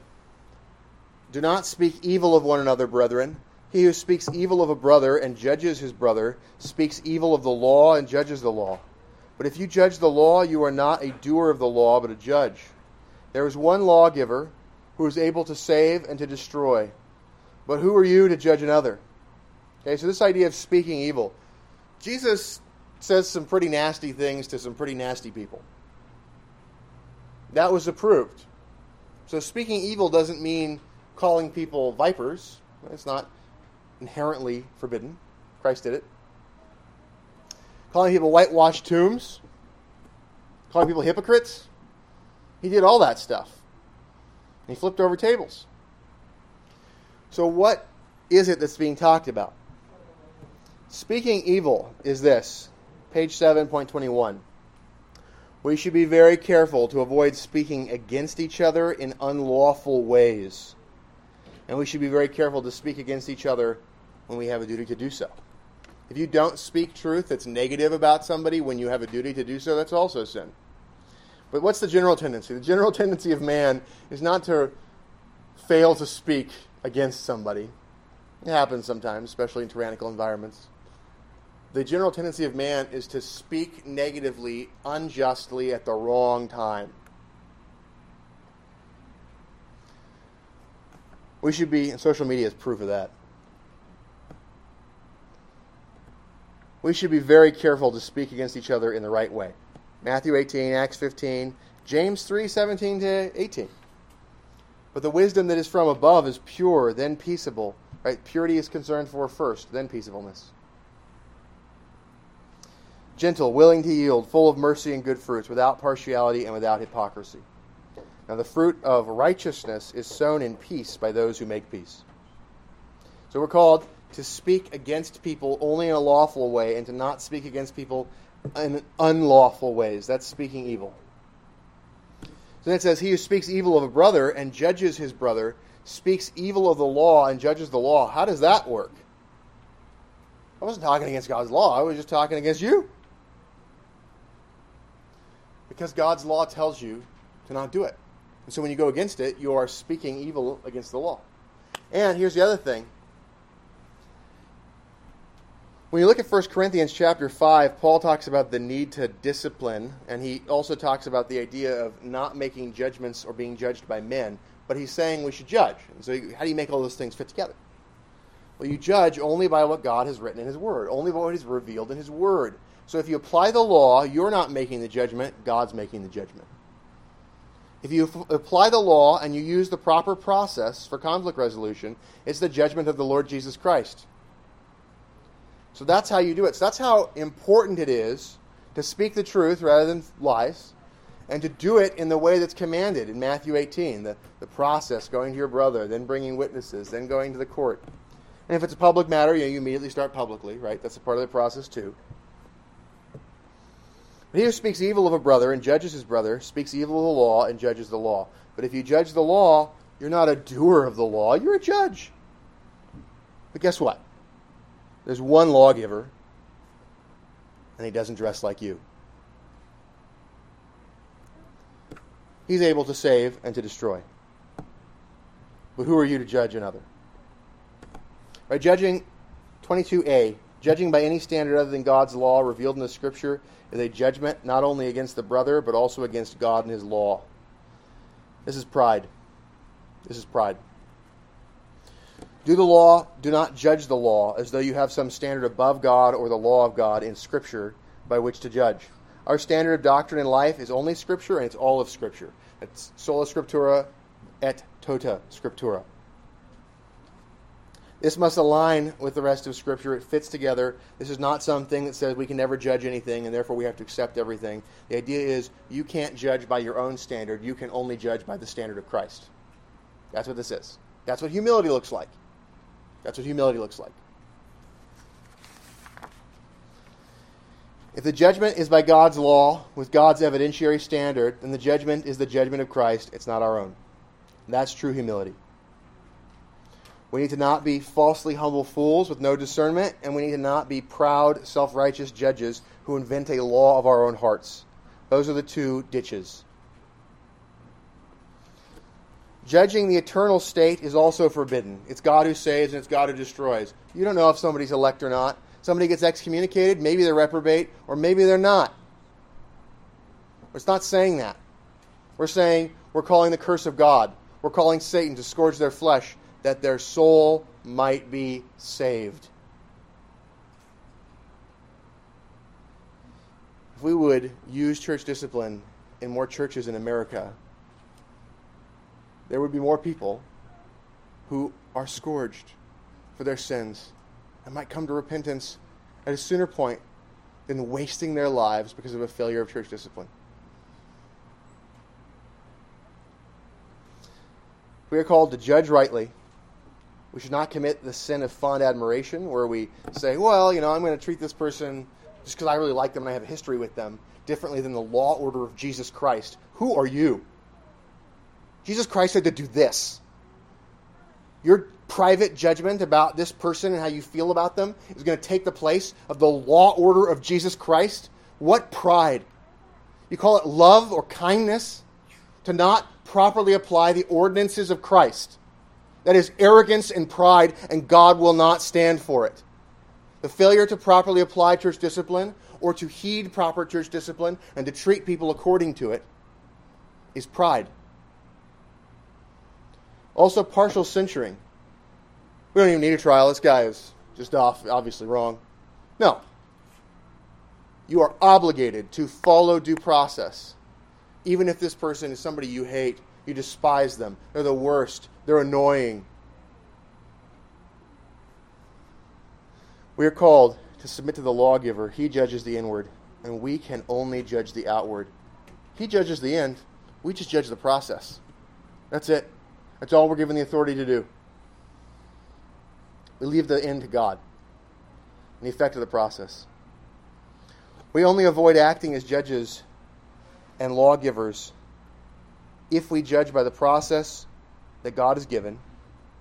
Do not speak evil of one another, brethren. He who speaks evil of a brother and judges his brother speaks evil of the law and judges the law. But if you judge the law, you are not a doer of the law, but a judge. There is one lawgiver who is able to save and to destroy. But who are you to judge another? Okay, so this idea of speaking evil. Jesus says some pretty nasty things to some pretty nasty people. That was approved. So speaking evil doesn't mean calling people vipers. It's not inherently forbidden. Christ did it. Calling people whitewashed tombs, calling people hypocrites. He did all that stuff. he flipped over tables. So, what is it that's being talked about? Speaking evil is this, page 7.21. We should be very careful to avoid speaking against each other in unlawful ways. And we should be very careful to speak against each other when we have a duty to do so. If you don't speak truth that's negative about somebody when you have a duty to do so, that's also sin. But what's the general tendency? The general tendency of man is not to fail to speak against somebody. It happens sometimes, especially in tyrannical environments. The general tendency of man is to speak negatively, unjustly, at the wrong time. We should be, and social media is proof of that. we should be very careful to speak against each other in the right way. Matthew 18, Acts 15, James 3, 17 to 18. But the wisdom that is from above is pure, then peaceable. Right? Purity is concerned for first, then peaceableness. Gentle, willing to yield, full of mercy and good fruits, without partiality and without hypocrisy. Now, the fruit of righteousness is sown in peace by those who make peace. So we're called to speak against people only in a lawful way and to not speak against people in unlawful ways. That's speaking evil. So then it says, He who speaks evil of a brother and judges his brother speaks evil of the law and judges the law. How does that work? I wasn't talking against God's law, I was just talking against you. Because God's law tells you to not do it. And so when you go against it, you are speaking evil against the law. And here's the other thing When you look at 1 Corinthians chapter 5, Paul talks about the need to discipline, and he also talks about the idea of not making judgments or being judged by men, but he's saying we should judge. And so, how do you make all those things fit together? Well, you judge only by what God has written in His Word, only by what He's revealed in His Word. So, if you apply the law, you're not making the judgment, God's making the judgment. If you f- apply the law and you use the proper process for conflict resolution, it's the judgment of the Lord Jesus Christ. So that's how you do it. So that's how important it is to speak the truth rather than lies and to do it in the way that's commanded in Matthew 18 the, the process, going to your brother, then bringing witnesses, then going to the court. And if it's a public matter, you, know, you immediately start publicly, right? That's a part of the process too. But he who speaks evil of a brother and judges his brother speaks evil of the law and judges the law. But if you judge the law, you're not a doer of the law, you're a judge. But guess what? There's one lawgiver, and he doesn't dress like you. He's able to save and to destroy. But who are you to judge another? By judging 22a, judging by any standard other than God's law revealed in the Scripture is a judgment not only against the brother, but also against God and his law. This is pride. This is pride. Do the law, do not judge the law as though you have some standard above God or the law of God in Scripture by which to judge. Our standard of doctrine in life is only Scripture, and it's all of Scripture. It's sola scriptura et tota scriptura. This must align with the rest of Scripture. It fits together. This is not something that says we can never judge anything and therefore we have to accept everything. The idea is you can't judge by your own standard. You can only judge by the standard of Christ. That's what this is. That's what humility looks like. That's what humility looks like. If the judgment is by God's law, with God's evidentiary standard, then the judgment is the judgment of Christ. It's not our own. That's true humility. We need to not be falsely humble fools with no discernment, and we need to not be proud, self righteous judges who invent a law of our own hearts. Those are the two ditches. Judging the eternal state is also forbidden. It's God who saves and it's God who destroys. You don't know if somebody's elect or not. Somebody gets excommunicated, maybe they're reprobate, or maybe they're not. It's not saying that. We're saying we're calling the curse of God. We're calling Satan to scourge their flesh that their soul might be saved. If we would use church discipline in more churches in America, there would be more people who are scourged for their sins and might come to repentance at a sooner point than wasting their lives because of a failure of church discipline. We are called to judge rightly. We should not commit the sin of fond admiration where we say, well, you know, I'm going to treat this person just because I really like them and I have a history with them differently than the law order of Jesus Christ. Who are you? Jesus Christ said to do this. Your private judgment about this person and how you feel about them is going to take the place of the law order of Jesus Christ. What pride! You call it love or kindness to not properly apply the ordinances of Christ. That is arrogance and pride, and God will not stand for it. The failure to properly apply church discipline or to heed proper church discipline and to treat people according to it is pride. Also, partial censuring. We don't even need a trial. This guy is just off, obviously wrong. No. You are obligated to follow due process. Even if this person is somebody you hate, you despise them, they're the worst, they're annoying. We are called to submit to the lawgiver. He judges the inward, and we can only judge the outward. He judges the end, we just judge the process. That's it. That's all we're given the authority to do. We leave the end to God and the effect of the process. We only avoid acting as judges and lawgivers if we judge by the process that God has given,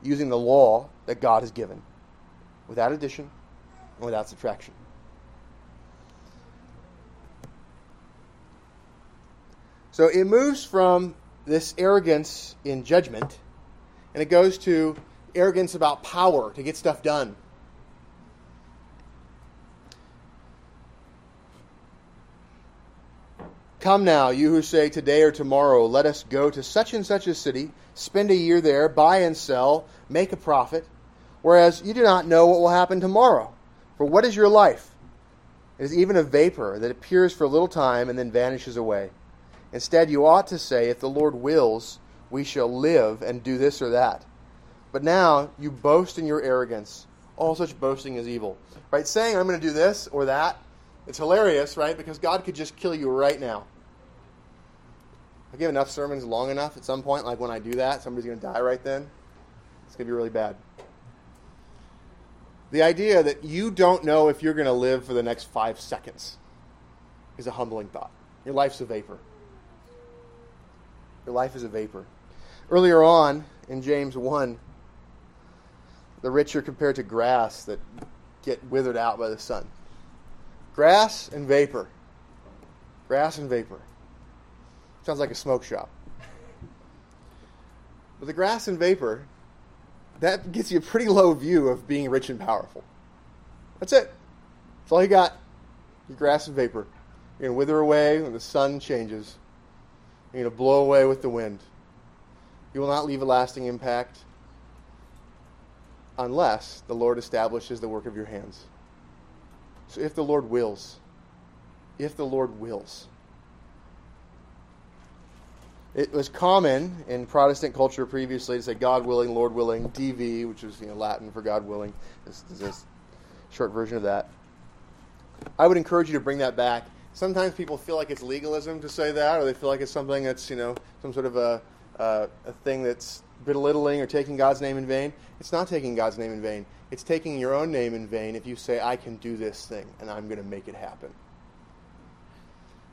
using the law that God has given, without addition and without subtraction. So it moves from this arrogance in judgment and it goes to arrogance about power to get stuff done. Come now, you who say, Today or tomorrow, let us go to such and such a city, spend a year there, buy and sell, make a profit. Whereas you do not know what will happen tomorrow. For what is your life? It is even a vapor that appears for a little time and then vanishes away. Instead, you ought to say, If the Lord wills, we shall live and do this or that. But now you boast in your arrogance. All such boasting is evil. Right? Saying, I'm going to do this or that, it's hilarious, right? Because God could just kill you right now. I give enough sermons long enough at some point, like when I do that, somebody's going to die right then. It's going to be really bad. The idea that you don't know if you're going to live for the next five seconds is a humbling thought. Your life's a vapor. Your life is a vapor. Earlier on in James 1, the rich are compared to grass that get withered out by the sun. Grass and vapor. Grass and vapor. Sounds like a smoke shop. But the grass and vapor, that gets you a pretty low view of being rich and powerful. That's it. That's all you got. Your grass and vapor. You're going to wither away when the sun changes. You're going to blow away with the wind. You will not leave a lasting impact unless the Lord establishes the work of your hands. So if the Lord wills, if the Lord wills. It was common in Protestant culture previously to say God willing, Lord willing, DV, which is you know, Latin for God willing. This is a short version of that. I would encourage you to bring that back. Sometimes people feel like it's legalism to say that, or they feel like it's something that's you know some sort of a uh, a thing that's belittling or taking God's name in vain. It's not taking God's name in vain. It's taking your own name in vain if you say, I can do this thing and I'm going to make it happen.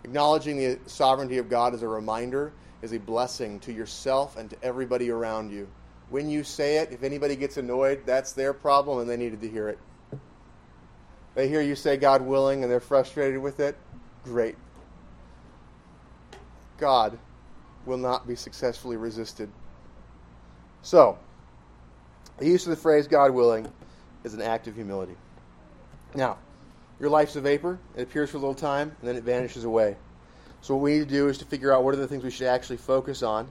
Acknowledging the sovereignty of God as a reminder is a blessing to yourself and to everybody around you. When you say it, if anybody gets annoyed, that's their problem and they needed to hear it. They hear you say God willing and they're frustrated with it, great. God will not be successfully resisted. So, the use of the phrase God willing is an act of humility. Now, your life's a vapor. It appears for a little time, and then it vanishes away. So, what we need to do is to figure out what are the things we should actually focus on.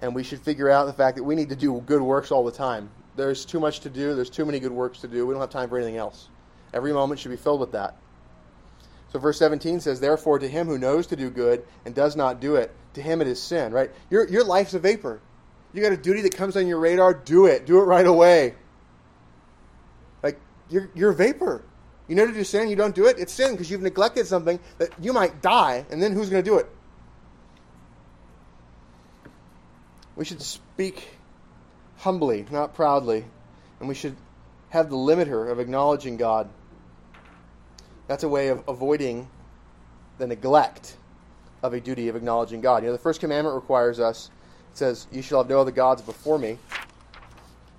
And we should figure out the fact that we need to do good works all the time. There's too much to do, there's too many good works to do. We don't have time for anything else. Every moment should be filled with that. So, verse 17 says, Therefore, to him who knows to do good and does not do it, to him it is sin, right? Your, your life's a vapor. You got a duty that comes on your radar, do it. Do it right away. Like, you're, you're vapor. You know to do sin, you don't do it, it's sin because you've neglected something that you might die, and then who's going to do it? We should speak humbly, not proudly, and we should have the limiter of acknowledging God. That's a way of avoiding the neglect of a duty of acknowledging God. You know, the first commandment requires us, it says, You shall have no other gods before me.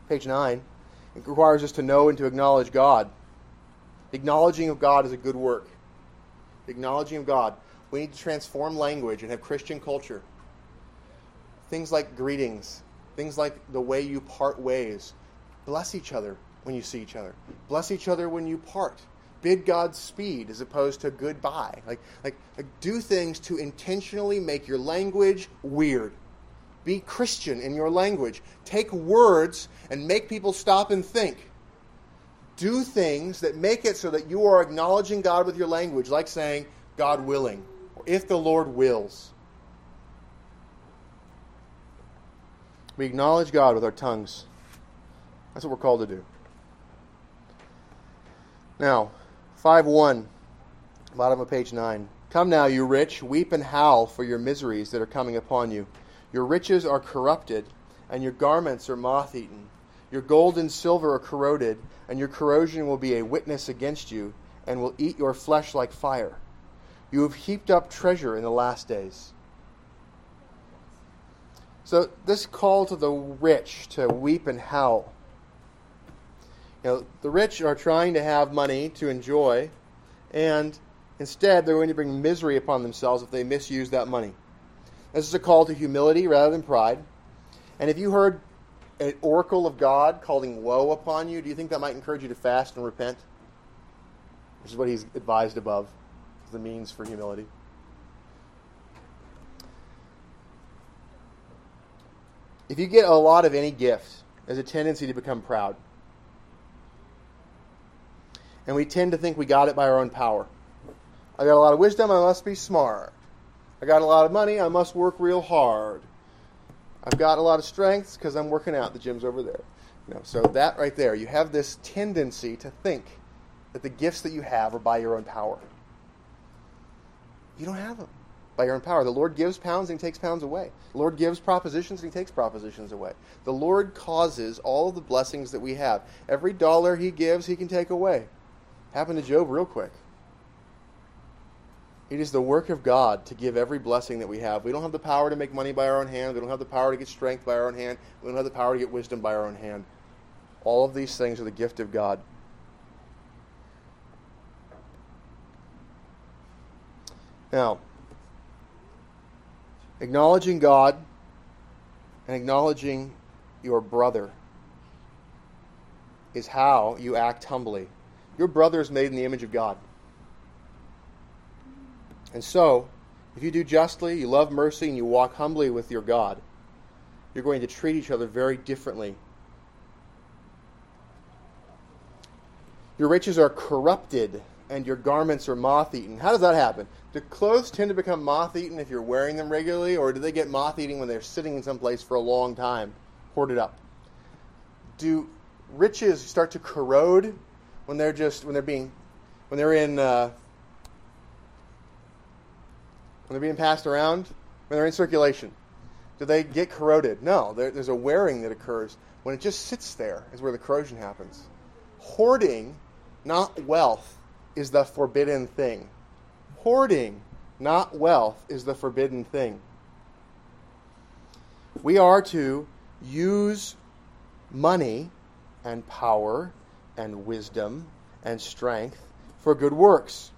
Page 9. It requires us to know and to acknowledge God. The acknowledging of God is a good work. The acknowledging of God. We need to transform language and have Christian culture. Things like greetings, things like the way you part ways. Bless each other when you see each other. Bless each other when you part bid God speed as opposed to goodbye. Like, like, like, do things to intentionally make your language weird. Be Christian in your language. Take words and make people stop and think. Do things that make it so that you are acknowledging God with your language, like saying, God willing, or if the Lord wills. We acknowledge God with our tongues. That's what we're called to do. Now, 5 1, bottom of page 9. Come now, you rich, weep and howl for your miseries that are coming upon you. Your riches are corrupted, and your garments are moth eaten. Your gold and silver are corroded, and your corrosion will be a witness against you, and will eat your flesh like fire. You have heaped up treasure in the last days. So, this call to the rich to weep and howl you know, the rich are trying to have money to enjoy, and instead they're going to bring misery upon themselves if they misuse that money. This is a call to humility rather than pride. And if you heard an oracle of God calling woe upon you, do you think that might encourage you to fast and repent? Which is what he's advised above, the means for humility. If you get a lot of any gift, there's a tendency to become proud. And we tend to think we got it by our own power. I got a lot of wisdom, I must be smart. I got a lot of money, I must work real hard. I've got a lot of strengths because I'm working out. The gym's over there. You know, so that right there, you have this tendency to think that the gifts that you have are by your own power. You don't have them by your own power. The Lord gives pounds and he takes pounds away. The Lord gives propositions and he takes propositions away. The Lord causes all the blessings that we have. Every dollar he gives, he can take away. Happened to Job real quick. It is the work of God to give every blessing that we have. We don't have the power to make money by our own hand. We don't have the power to get strength by our own hand. We don't have the power to get wisdom by our own hand. All of these things are the gift of God. Now, acknowledging God and acknowledging your brother is how you act humbly. Your brother is made in the image of God. And so, if you do justly, you love mercy, and you walk humbly with your God, you're going to treat each other very differently. Your riches are corrupted, and your garments are moth eaten. How does that happen? Do clothes tend to become moth eaten if you're wearing them regularly, or do they get moth eating when they're sitting in some place for a long time, hoarded up? Do riches start to corrode when they're just when they're being when they're in uh, when they're being passed around, when they're in circulation? Do they get corroded? No, there's a wearing that occurs. When it just sits there is where the corrosion happens. Hoarding, not wealth, is the forbidden thing. Hoarding, not wealth, is the forbidden thing. We are to use money and power and wisdom and strength for good works.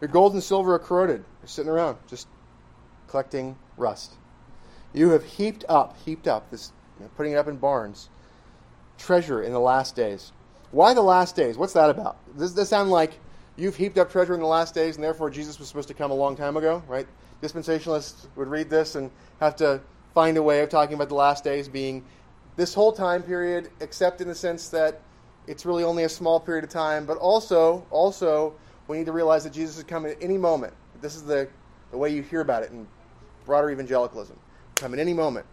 Your gold and silver are corroded. You're sitting around, just collecting rust. You have heaped up, heaped up, this, you know, putting it up in barns, treasure in the last days. Why the last days? What's that about? Does this sound like you've heaped up treasure in the last days and therefore Jesus was supposed to come a long time ago, right? Dispensationalists would read this and have to find a way of talking about the last days being this whole time period, except in the sense that it's really only a small period of time, but also, also we need to realize that Jesus is coming at any moment. This is the, the way you hear about it in broader evangelicalism. Come at any moment.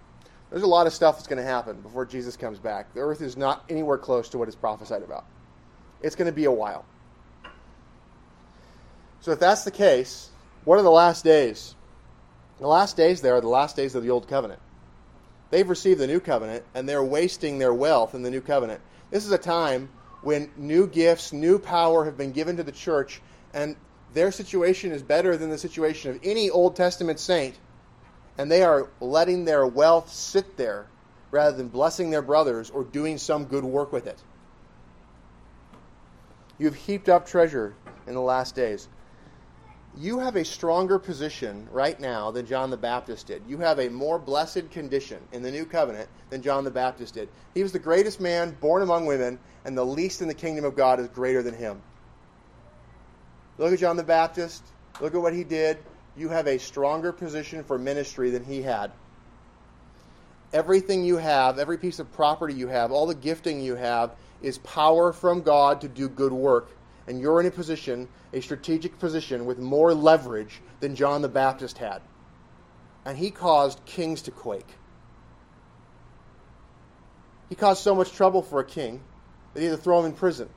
There's a lot of stuff that's going to happen before Jesus comes back. The earth is not anywhere close to what is prophesied about. It's going to be a while. So if that's the case, what are the last days? The last days there are the last days of the old covenant. They've received the new covenant and they're wasting their wealth in the new covenant. This is a time when new gifts, new power have been given to the church, and their situation is better than the situation of any Old Testament saint, and they are letting their wealth sit there rather than blessing their brothers or doing some good work with it. You've heaped up treasure in the last days. You have a stronger position right now than John the Baptist did. You have a more blessed condition in the new covenant than John the Baptist did. He was the greatest man born among women, and the least in the kingdom of God is greater than him. Look at John the Baptist. Look at what he did. You have a stronger position for ministry than he had. Everything you have, every piece of property you have, all the gifting you have, is power from God to do good work. And you're in a position, a strategic position, with more leverage than John the Baptist had. And he caused kings to quake. He caused so much trouble for a king that he had to throw him in prison.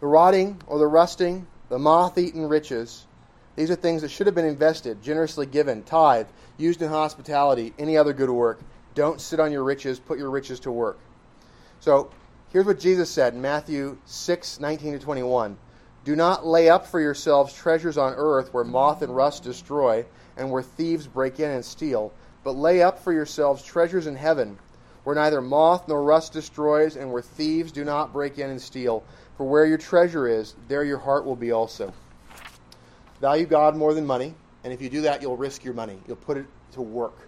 The rotting or the rusting, the moth eaten riches, these are things that should have been invested, generously given, tithe, used in hospitality, any other good work. Don't sit on your riches, put your riches to work. So here's what Jesus said in Matthew 6 19 to 21. Do not lay up for yourselves treasures on earth where moth and rust destroy and where thieves break in and steal but lay up for yourselves treasures in heaven, where neither moth nor rust destroys, and where thieves do not break in and steal. For where your treasure is, there your heart will be also. Value God more than money, and if you do that, you'll risk your money. You'll put it to work.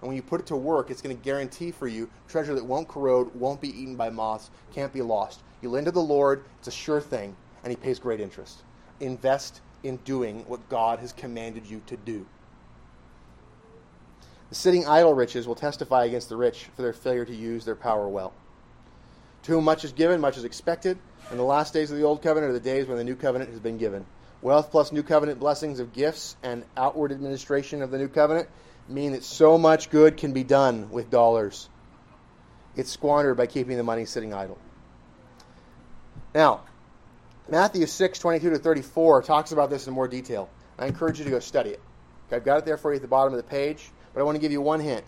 And when you put it to work, it's going to guarantee for you treasure that won't corrode, won't be eaten by moths, can't be lost. You lend to the Lord, it's a sure thing, and He pays great interest. Invest in doing what God has commanded you to do. The sitting idle riches will testify against the rich for their failure to use their power well. To whom much is given, much is expected, and the last days of the old covenant are the days when the new covenant has been given. Wealth plus new covenant blessings of gifts and outward administration of the new covenant mean that so much good can be done with dollars. It's squandered by keeping the money sitting idle. Now, Matthew 6, 22 to 34 talks about this in more detail. I encourage you to go study it. Okay, I've got it there for you at the bottom of the page, but I want to give you one hint.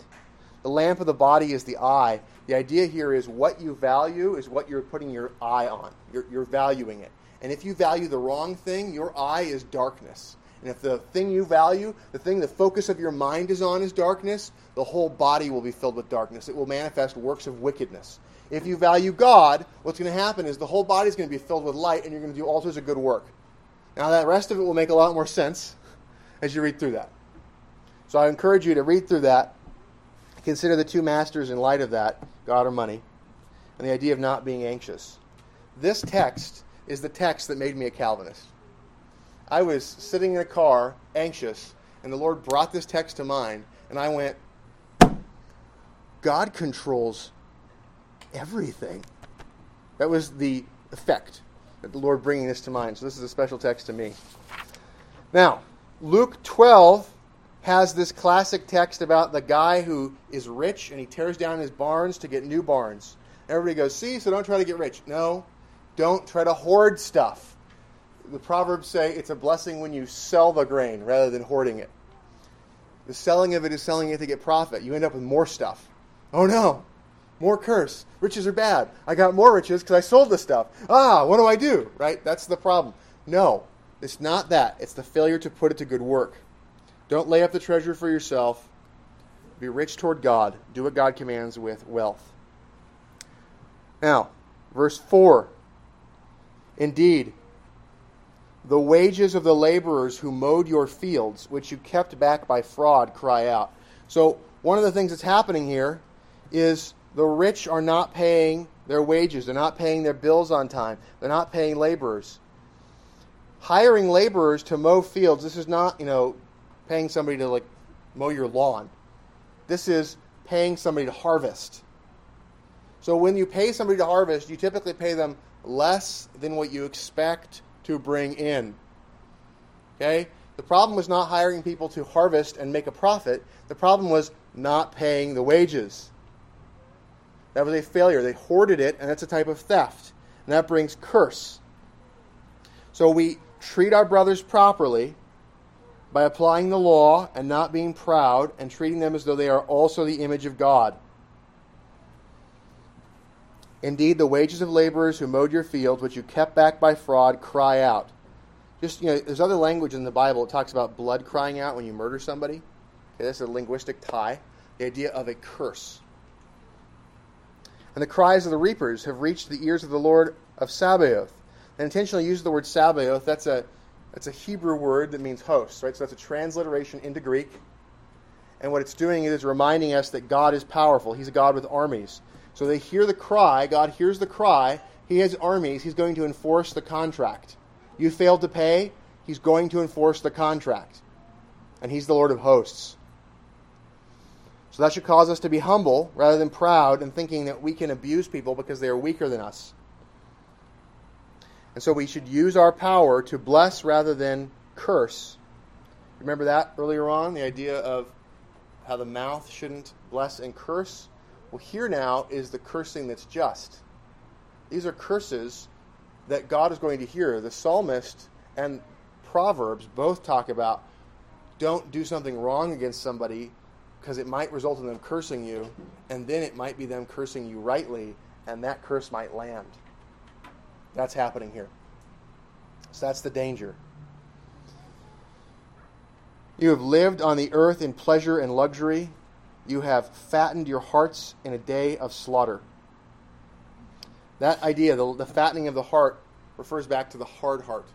The lamp of the body is the eye. The idea here is what you value is what you're putting your eye on. You're, you're valuing it. And if you value the wrong thing, your eye is darkness. And if the thing you value, the thing the focus of your mind is on is darkness, the whole body will be filled with darkness. It will manifest works of wickedness. If you value God, what's going to happen is the whole body is going to be filled with light and you're going to do all sorts of good work. Now, that rest of it will make a lot more sense as you read through that. So I encourage you to read through that, consider the two masters in light of that God or money, and the idea of not being anxious. This text is the text that made me a Calvinist. I was sitting in a car, anxious, and the Lord brought this text to mind, and I went, God controls everything. That was the effect that the Lord bringing this to mind. So this is a special text to me. Now, Luke 12 has this classic text about the guy who is rich and he tears down his barns to get new barns. Everybody goes, see, so don't try to get rich. No, don't try to hoard stuff. The Proverbs say it's a blessing when you sell the grain rather than hoarding it. The selling of it is selling it to get profit. You end up with more stuff. Oh no, more curse. Riches are bad. I got more riches because I sold the stuff. Ah, what do I do? Right? That's the problem. No, it's not that. It's the failure to put it to good work. Don't lay up the treasure for yourself. Be rich toward God. Do what God commands with wealth. Now, verse 4. Indeed, the wages of the laborers who mowed your fields, which you kept back by fraud, cry out. So, one of the things that's happening here is the rich are not paying their wages, they're not paying their bills on time, they're not paying laborers. Hiring laborers to mow fields, this is not, you know, paying somebody to like mow your lawn. This is paying somebody to harvest. So when you pay somebody to harvest, you typically pay them less than what you expect to bring in. Okay? The problem was not hiring people to harvest and make a profit. The problem was not paying the wages. That was a failure. They hoarded it, and that's a type of theft. And that brings curse. So we treat our brothers properly by applying the law and not being proud and treating them as though they are also the image of God. Indeed, the wages of laborers who mowed your fields, which you kept back by fraud, cry out. Just, you know, there's other language in the Bible that talks about blood crying out when you murder somebody. Okay, that's a linguistic tie. The idea of a curse. And the cries of the reapers have reached the ears of the Lord of Sabaoth. And intentionally use the word Sabaoth. That's a, that's a Hebrew word that means host, right? So that's a transliteration into Greek. And what it's doing is reminding us that God is powerful. He's a God with armies. So they hear the cry. God hears the cry. He has armies. He's going to enforce the contract. You failed to pay. He's going to enforce the contract. And He's the Lord of hosts. So that should cause us to be humble rather than proud and thinking that we can abuse people because they are weaker than us. And so we should use our power to bless rather than curse. Remember that earlier on, the idea of how the mouth shouldn't bless and curse? Well, here now is the cursing that's just. These are curses that God is going to hear. The psalmist and Proverbs both talk about don't do something wrong against somebody because it might result in them cursing you, and then it might be them cursing you rightly, and that curse might land. That's happening here. So that's the danger. You have lived on the earth in pleasure and luxury. You have fattened your hearts in a day of slaughter. That idea, the, the fattening of the heart, refers back to the hard heart.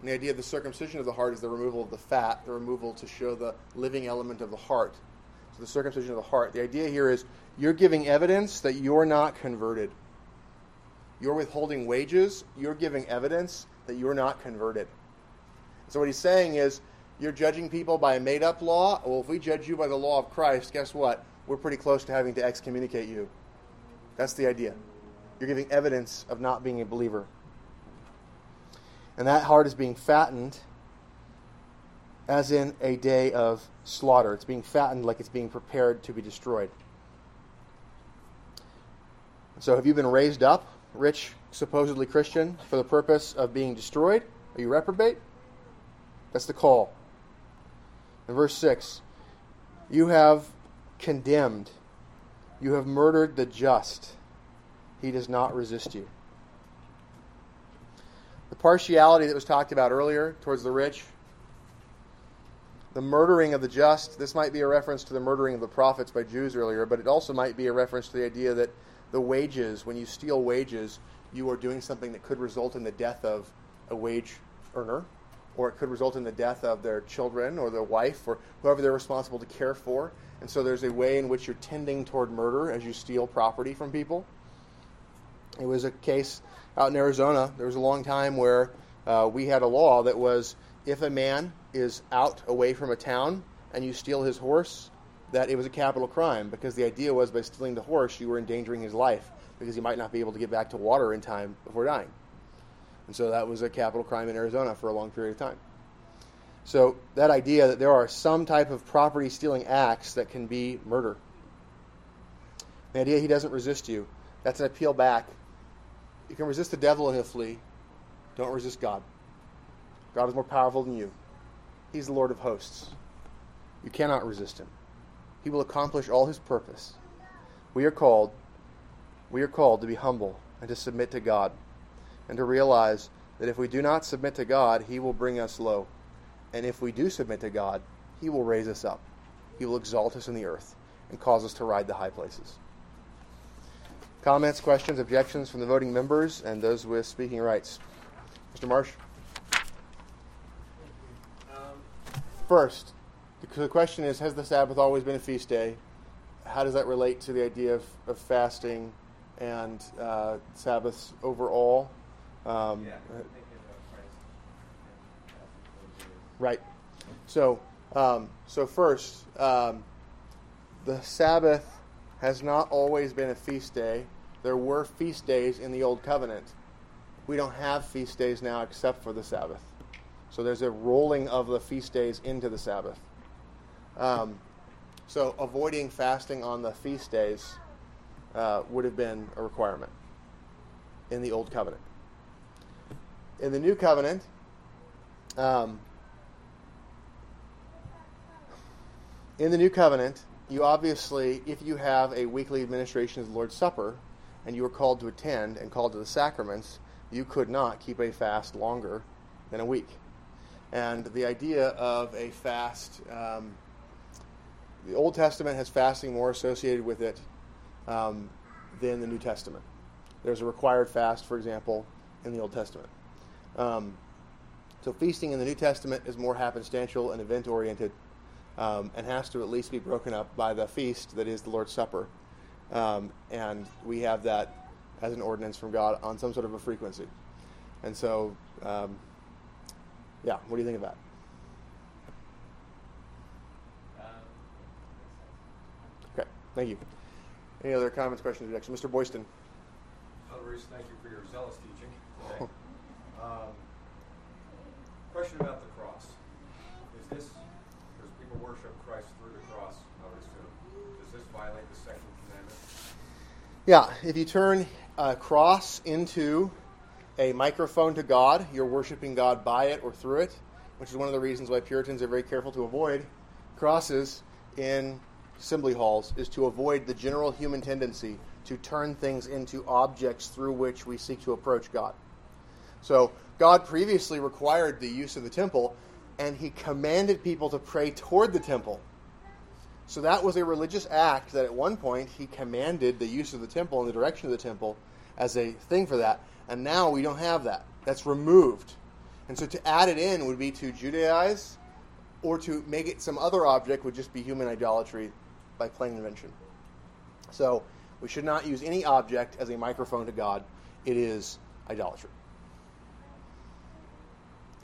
And the idea of the circumcision of the heart is the removal of the fat, the removal to show the living element of the heart. So the circumcision of the heart. The idea here is you're giving evidence that you're not converted. You're withholding wages, you're giving evidence that you're not converted. So what he's saying is, you're judging people by a made up law. Well, if we judge you by the law of Christ, guess what? We're pretty close to having to excommunicate you. That's the idea. You're giving evidence of not being a believer. And that heart is being fattened as in a day of slaughter. It's being fattened like it's being prepared to be destroyed. So, have you been raised up, rich, supposedly Christian, for the purpose of being destroyed? Are you reprobate? That's the call. In verse 6, you have condemned, you have murdered the just. He does not resist you. The partiality that was talked about earlier towards the rich, the murdering of the just, this might be a reference to the murdering of the prophets by Jews earlier, but it also might be a reference to the idea that the wages, when you steal wages, you are doing something that could result in the death of a wage earner, or it could result in the death of their children or their wife or whoever they're responsible to care for. And so there's a way in which you're tending toward murder as you steal property from people. It was a case out in Arizona. There was a long time where uh, we had a law that was if a man is out away from a town and you steal his horse, that it was a capital crime because the idea was by stealing the horse, you were endangering his life because he might not be able to get back to water in time before dying. And so that was a capital crime in Arizona for a long period of time. So that idea that there are some type of property stealing acts that can be murder. The idea he doesn't resist you, that's an appeal back. You can resist the devil and he'll flee. Don't resist God. God is more powerful than you. He's the Lord of hosts. You cannot resist him. He will accomplish all his purpose. We are called we are called to be humble and to submit to God and to realize that if we do not submit to God, he will bring us low. And if we do submit to God, he will raise us up. He will exalt us in the earth and cause us to ride the high places. Comments, questions, objections from the voting members and those with speaking rights. Mr. Marsh? First, the question is Has the Sabbath always been a feast day? How does that relate to the idea of, of fasting and uh, Sabbaths overall? Um, Yeah. Right. So, um, so first, um, the Sabbath has not always been a feast day. There were feast days in the Old Covenant. We don't have feast days now except for the Sabbath. So there's a rolling of the feast days into the Sabbath. Um, so avoiding fasting on the feast days uh, would have been a requirement in the Old Covenant. In the New Covenant, um, in the New Covenant, you obviously, if you have a weekly administration of the Lord's Supper, and you are called to attend and called to the sacraments, you could not keep a fast longer than a week. And the idea of a fast, um, the Old Testament has fasting more associated with it um, than the New Testament. There's a required fast, for example, in the Old Testament. Um, so feasting in the New Testament is more happenstantial and event oriented, um, and has to at least be broken up by the feast that is the Lord's Supper. Um, and we have that as an ordinance from God on some sort of a frequency. And so, um, yeah, what do you think of that? Okay, thank you. Any other comments, questions, objections? Mr. Boyston. Brother Reese, thank you for your zealous teaching today. Um, question about the cross. Is this, because people worship Christ through the cross, I would assume, does this violate the second commandment? Yeah, if you turn a cross into a microphone to God, you're worshiping God by it or through it, which is one of the reasons why Puritans are very careful to avoid crosses in assembly halls, is to avoid the general human tendency to turn things into objects through which we seek to approach God. So, God previously required the use of the temple, and He commanded people to pray toward the temple. So, that was a religious act that at one point He commanded the use of the temple and the direction of the temple as a thing for that. And now we don't have that. That's removed. And so, to add it in would be to Judaize, or to make it some other object would just be human idolatry by plain invention. So, we should not use any object as a microphone to God. It is idolatry.